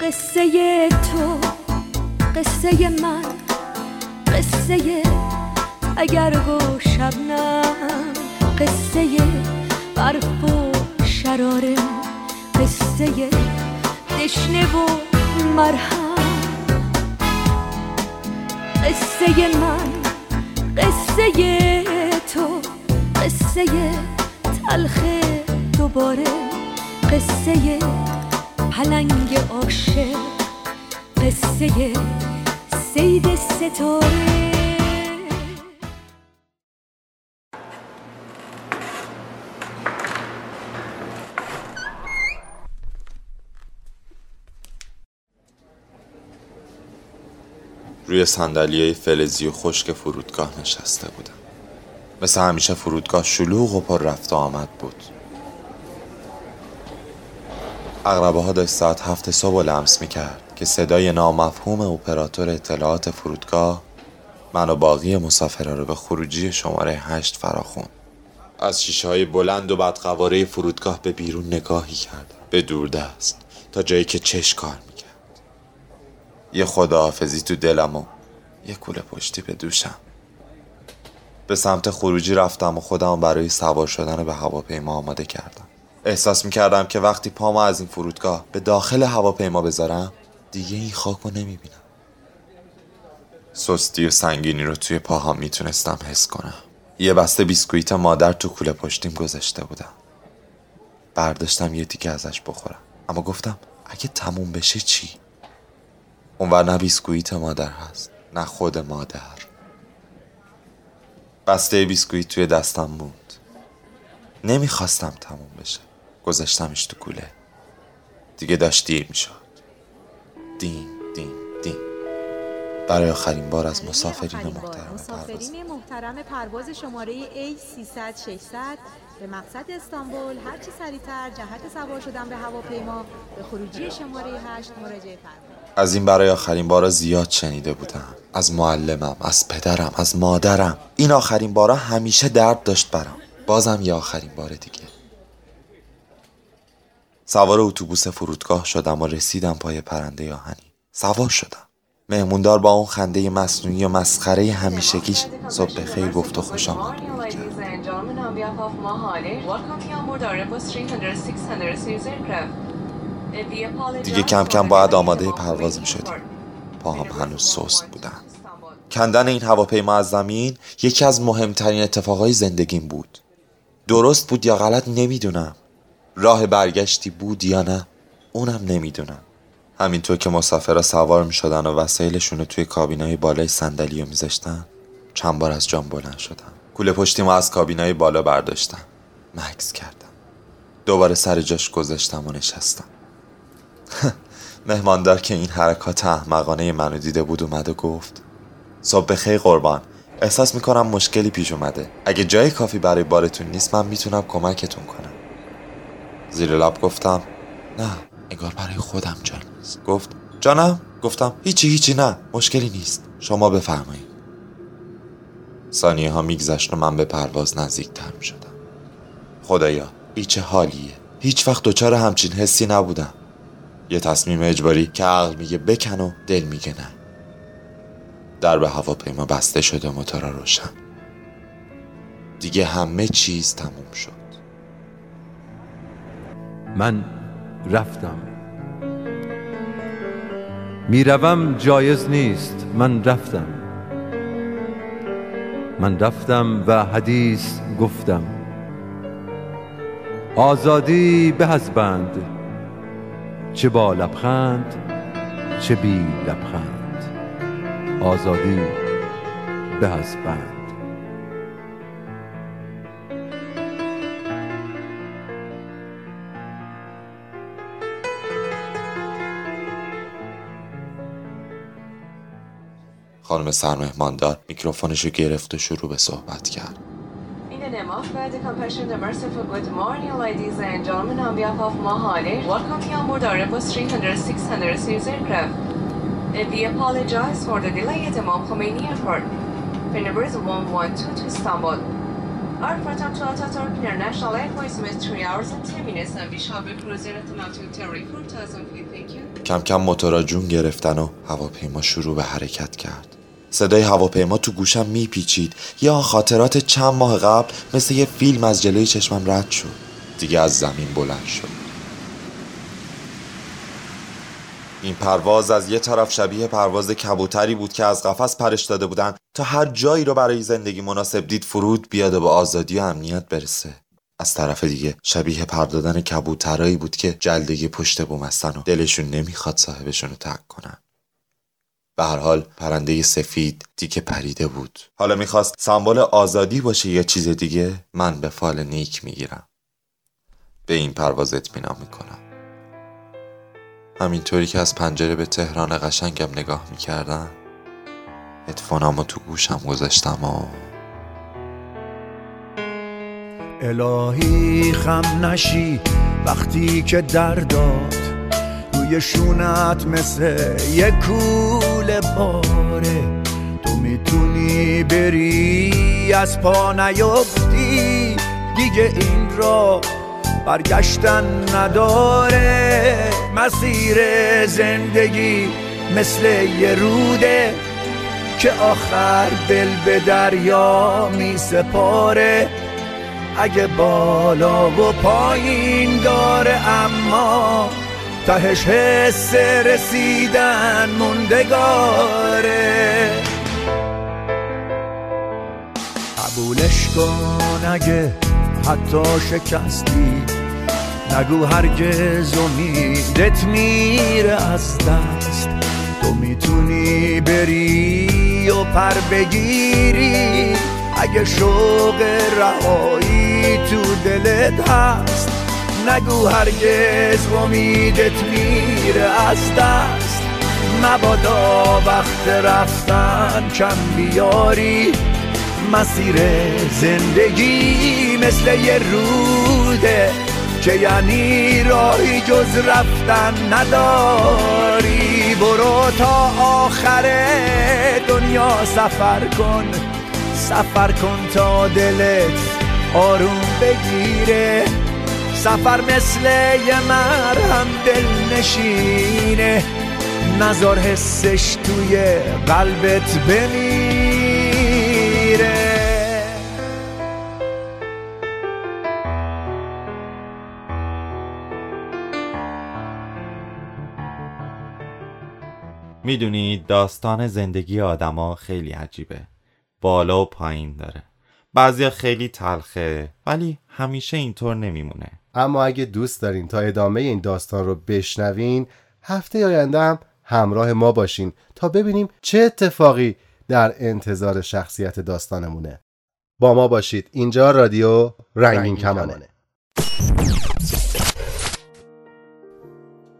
[SPEAKER 4] قصه تو قصه من قصه اگر و شبنم قصه برف و شراره قصه دشنه و مرهم. قصه من قصه تو قصه تلخ دوباره قصه پلنگ عاشق قصه سید ستاره.
[SPEAKER 13] روی صندلی فلزی و خشک فرودگاه نشسته بودم. مثل همیشه فرودگاه شلوغ و پر رفت و آمد بود. اقربه ها داشت ساعت هفت صبح لمس می کرد که صدای نامفهوم اپراتور اطلاعات فرودگاه من و باقی مسافرها رو به خروجی شماره هشت فراخون از شیشه های بلند و بدقواره فرودگاه به بیرون نگاهی کرد. به دوردست تا جایی که چش کار می‌کرد. یه خداحافظی تو دلم و یه کوله پشتی به دوشم. به سمت خروجی رفتم و خودم برای سوار شدن به هواپیما آماده کردم. احساس می‌کردم که وقتی پامو از این فرودگاه به داخل هواپیما بذارم دیگه این خاک رو نمی‌بینم. سستی و سنگینی رو توی پاهام می‌تونستم حس کنم. یه بسته بیسکویت مادر تو کوله پشتیم گذاشته بودم. برداشتم یه تیکه ازش بخورم. اما گفتم اگه تموم بشه چی؟ اونور نه بیسکویت مادر هست نه خود مادر. بسته بیسکویت توی دستم بود. نمی‌خواستم تموم بشه. گذاشتمش تو کوله. دیگه داشت دیر می‌شد. دین دین دین. برای آخرین بار از مسافرین محترم
[SPEAKER 19] مسافرین محترم پرواز شماره A300 600 به مقصد استانبول هرچی سریعتر جهت سوار شدن به هواپیما. به خروجی شماره 8 مراجعه فرمایید
[SPEAKER 13] از این برای آخرین بارا زیاد شنیده بودم. از معلمم از پدرم از مادرم. این آخرین بارا همیشه درد داشت برام. بازم یه آخرین بار دیگه. سوار اتوبوس فرودگاه شدم و رسیدم پای پرنده آهنی سوار شدم. مهموندار با اون خنده مصنوعی و مسخره همیشگیش صبح بخیر گفت و خوش آمد. دیگه کم کم باید آماده پرواز می شدیم پاهم هنوز سست بودن. کندن این هواپیما از زمین یکی از مهمترین اتفاقای زندگیم بود. درست بود یا غلط نمی‌دونم. راه برگشتی بود یا نه اونم نمی‌دونم. همینطور که مسافرها سوار می شدن و وسایلشون رو توی کابینای بالای صندلی رو میذاشتن چند بار از جام بلند شدم. کوله پشتیمو از کابینای بالا برداشتم. مکس کردم. دوباره سر جاش گذاشتم و نشستم. مهماندار که این حرکات احمقانه منو دیده بود اومد و گفت صبح بخیر قربان. احساس می‌کنم مشکلی پیش اومده. اگه جای کافی برای بارتون نیست من می‌تونم کمکتون کنم. زیر لب گفتم نه انگار برای خودم جا نیست. گفت جانم؟ گفتم هیچی هیچی نه مشکلی نیست. شما بفرمایید. ثانیه ها میگذشت و من به پرواز نزدیکتر می‌شدم. خدایا ای چه حالیه. هیچ وقت دچار همچین حسی نبودم. یه تصمیم اجباری که عقل میگه بکن و دل میگه نه. در به هواپیما بسته شد و موتورا روشن. دیگه همه چیز تموم شد.
[SPEAKER 20] من رفتم. می‌روم جایز نیست. من رفتم. من رفتم و حدیث گفتم. آزادی به از بند چه با لبخند چه بی لبخند. آزادی به از بند.
[SPEAKER 13] خانم سرمهماندار میکروفونش رو گرفت و شروع به صحبت کرد.
[SPEAKER 21] The name of God, the compassion, the merciful, good morning, ladies and gentlemen, on behalf of Mahale, welcome you on board our Airbus 300 600 series aircraft. Uh, We apologize for the delay at Imam Khomeini Airport. The number is 112 to Istanbul. Our flight to Ataturk International Airport is 3 hours and 10 minutes, and we shall be cruising at altitude 34,000 feet. Thank you.
[SPEAKER 13] کم کم موتورا جون گرفتن و هواپیما شروع به حرکت کرد صدای هواپیما تو گوشم میپیچید. یا خاطرات چند ماه قبل مثل یه فیلم از جلوی چشمم رد شد. دیگه از زمین بلند شد.
[SPEAKER 1] این پرواز از یه طرف شبیه پرواز کبوتری بود که از قفس پرش داده بودن تا هر جایی رو برای زندگی مناسب دید فرود بیاد و به آزادی و امنیت برسه. از طرف دیگه شبیه پردادن کبوترایی بود که جلدگی پشت بوم هستن و دلشون نمی‌خواد صاحبشون رو ترک کنن. به هر حال پرنده سفید دیگه پریده بود. حالا می‌خواست سمبل آزادی باشه یا چیز دیگه من به فال نیک می‌گیرم. به این پرواز اطمینان می‌کنم. همینطوری که از پنجره به تهران قشنگم نگاه می‌کردم اتفانامو تو گوشم گذاشتم و
[SPEAKER 22] الهی خم نشی وقتی که در روی شونت مثل یه کوله باره. تو می‌تونی بری از پا نیفتی. دیگه این را برگشتن نداره. مسیر زندگی مثل یه روده که آخر دل به دریا می سپاره. اگه بالا و پایین داره اما تهش حس رسیدن موندگاره. قبولش کن اگه حتی شکستی. نگو هرگز امیدت میره از دست. تو می‌تونی بری و پر بگیری. اگه شوق رهایی تو دلت هست نگو هرگز امیدت میره از دست. مبادا وقت رفتن کم بیاری. مسیر زندگی مثل یه روده که یعنی راهی جز رفتن نداری. برو تا آخر دنیا سفر کن سفر کن تا دلت آروم بگیره. سفر مثل یه مرهم دل نشینه نزار حسش توی قلبت بمیره.
[SPEAKER 1] می‌دونید داستان زندگی آدما خیلی عجیبه. بالا و پایین داره. بعضیا خیلی تلخه ولی همیشه اینطور نمیمونه.
[SPEAKER 2] اما اگه دوست دارین تا ادامه این داستان رو بشنوین هفته آینده هم همراه ما باشین تا ببینیم چه اتفاقی در انتظار شخصیت داستانمونه. با ما باشید. اینجا رادیو رنگین کمانه.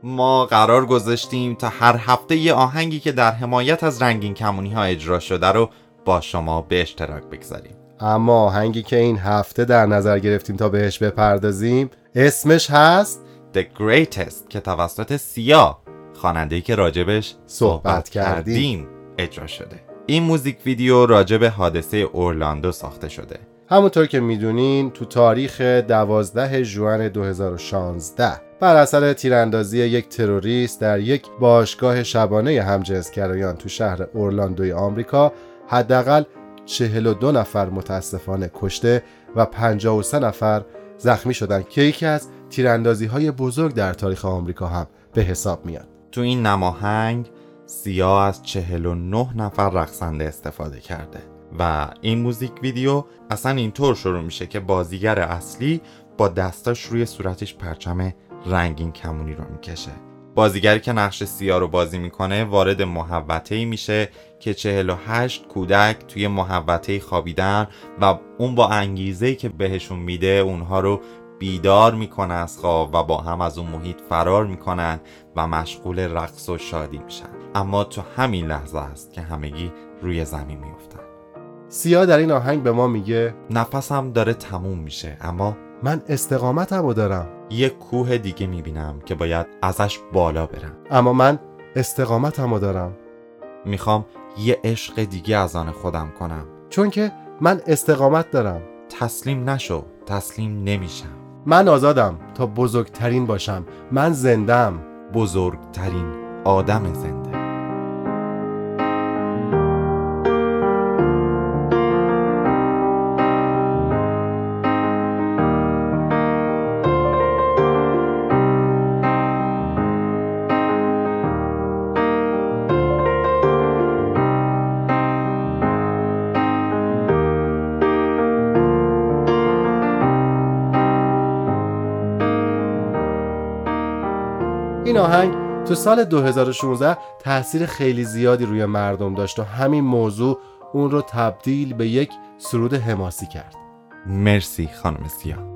[SPEAKER 1] ما قرار گذاشتیم تا هر هفته یه آهنگی که در حمایت از رنگین کمونی ها اجرا شده رو با شما به اشتراک بگذاریم.
[SPEAKER 2] اما آهنگی که این هفته در نظر گرفتیم تا بهش بپردازیم اسمش هست
[SPEAKER 1] The Greatest که توسط سیا خواننده‌ای که راجبش
[SPEAKER 2] صحبت کردیم.
[SPEAKER 1] کردیم اجرا شده این موزیک ویدیو راجب حادثه اورلاندو ساخته شده
[SPEAKER 2] همونطور که می‌دونین تو تاریخ 12 ژوئن 2016 بر اثر تیراندازی یک تروریست در یک باشگاه شبانه همجنسگرایان تو شهر اورلاندوی آمریکا حداقل 42 نفر متاسفانه کشته و 53 نفر زخمی شدن که یکی از تیراندازی های بزرگ در تاریخ آمریکا هم به حساب میاد.
[SPEAKER 1] تو این نماهنگ سیا از 49 نفر رقصنده استفاده کرده و این موزیک ویدیو اصلا اینطور شروع میشه که بازیگر اصلی با دستاش روی صورتش پرچم رنگین کمونی رو می‌کشه. بازیگری که نقش سیا رو بازی می‌کنه وارد محوطه ای میشه که 48 کودک توی محوطه خوابیدن و اون با انگیزه که بهشون میده اونها رو بیدار می‌کنه از خواب و با هم از اون محیط فرار می‌کنن و مشغول رقص و شادی میشن. اما تو همین لحظه است که همگی روی زمین میفتن
[SPEAKER 2] سیا در این آهنگ به ما میگه
[SPEAKER 1] نفسم داره تموم میشه اما
[SPEAKER 2] من استقامتم رو دارم.
[SPEAKER 1] یه کوه دیگه می‌بینم که باید ازش بالا برم.
[SPEAKER 2] اما من استقامتم رو دارم.
[SPEAKER 1] می‌خوام یه عشق دیگه از آن خودم کنم.
[SPEAKER 2] چون که من استقامت دارم.
[SPEAKER 1] تسلیم نشو تسلیم نمیشم.
[SPEAKER 2] من آزادم تا بزرگترین باشم. من زندم
[SPEAKER 1] بزرگترین آدم زنده
[SPEAKER 2] این آهنگ تو سال 2016 تاثیر خیلی زیادی روی مردم داشت و همین موضوع اون رو تبدیل به یک سرود حماسی کرد.
[SPEAKER 5] مرسی خانم سیا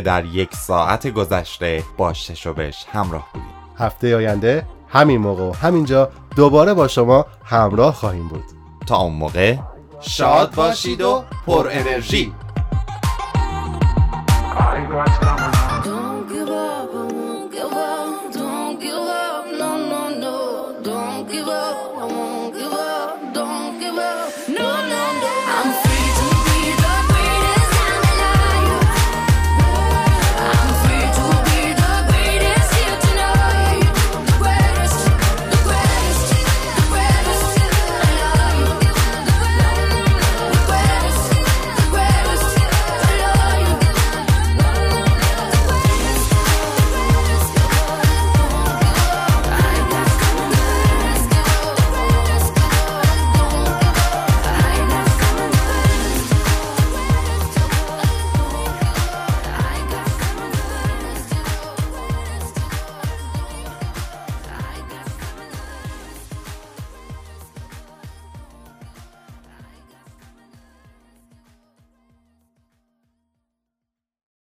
[SPEAKER 5] که در یک ساعت گذشته با ششوبش همراه بودیم.
[SPEAKER 2] هفته آینده همین موقع و همینجا دوباره با شما همراه خواهیم بود.
[SPEAKER 5] تا اون موقع
[SPEAKER 2] شاد باشید و پر انرژی.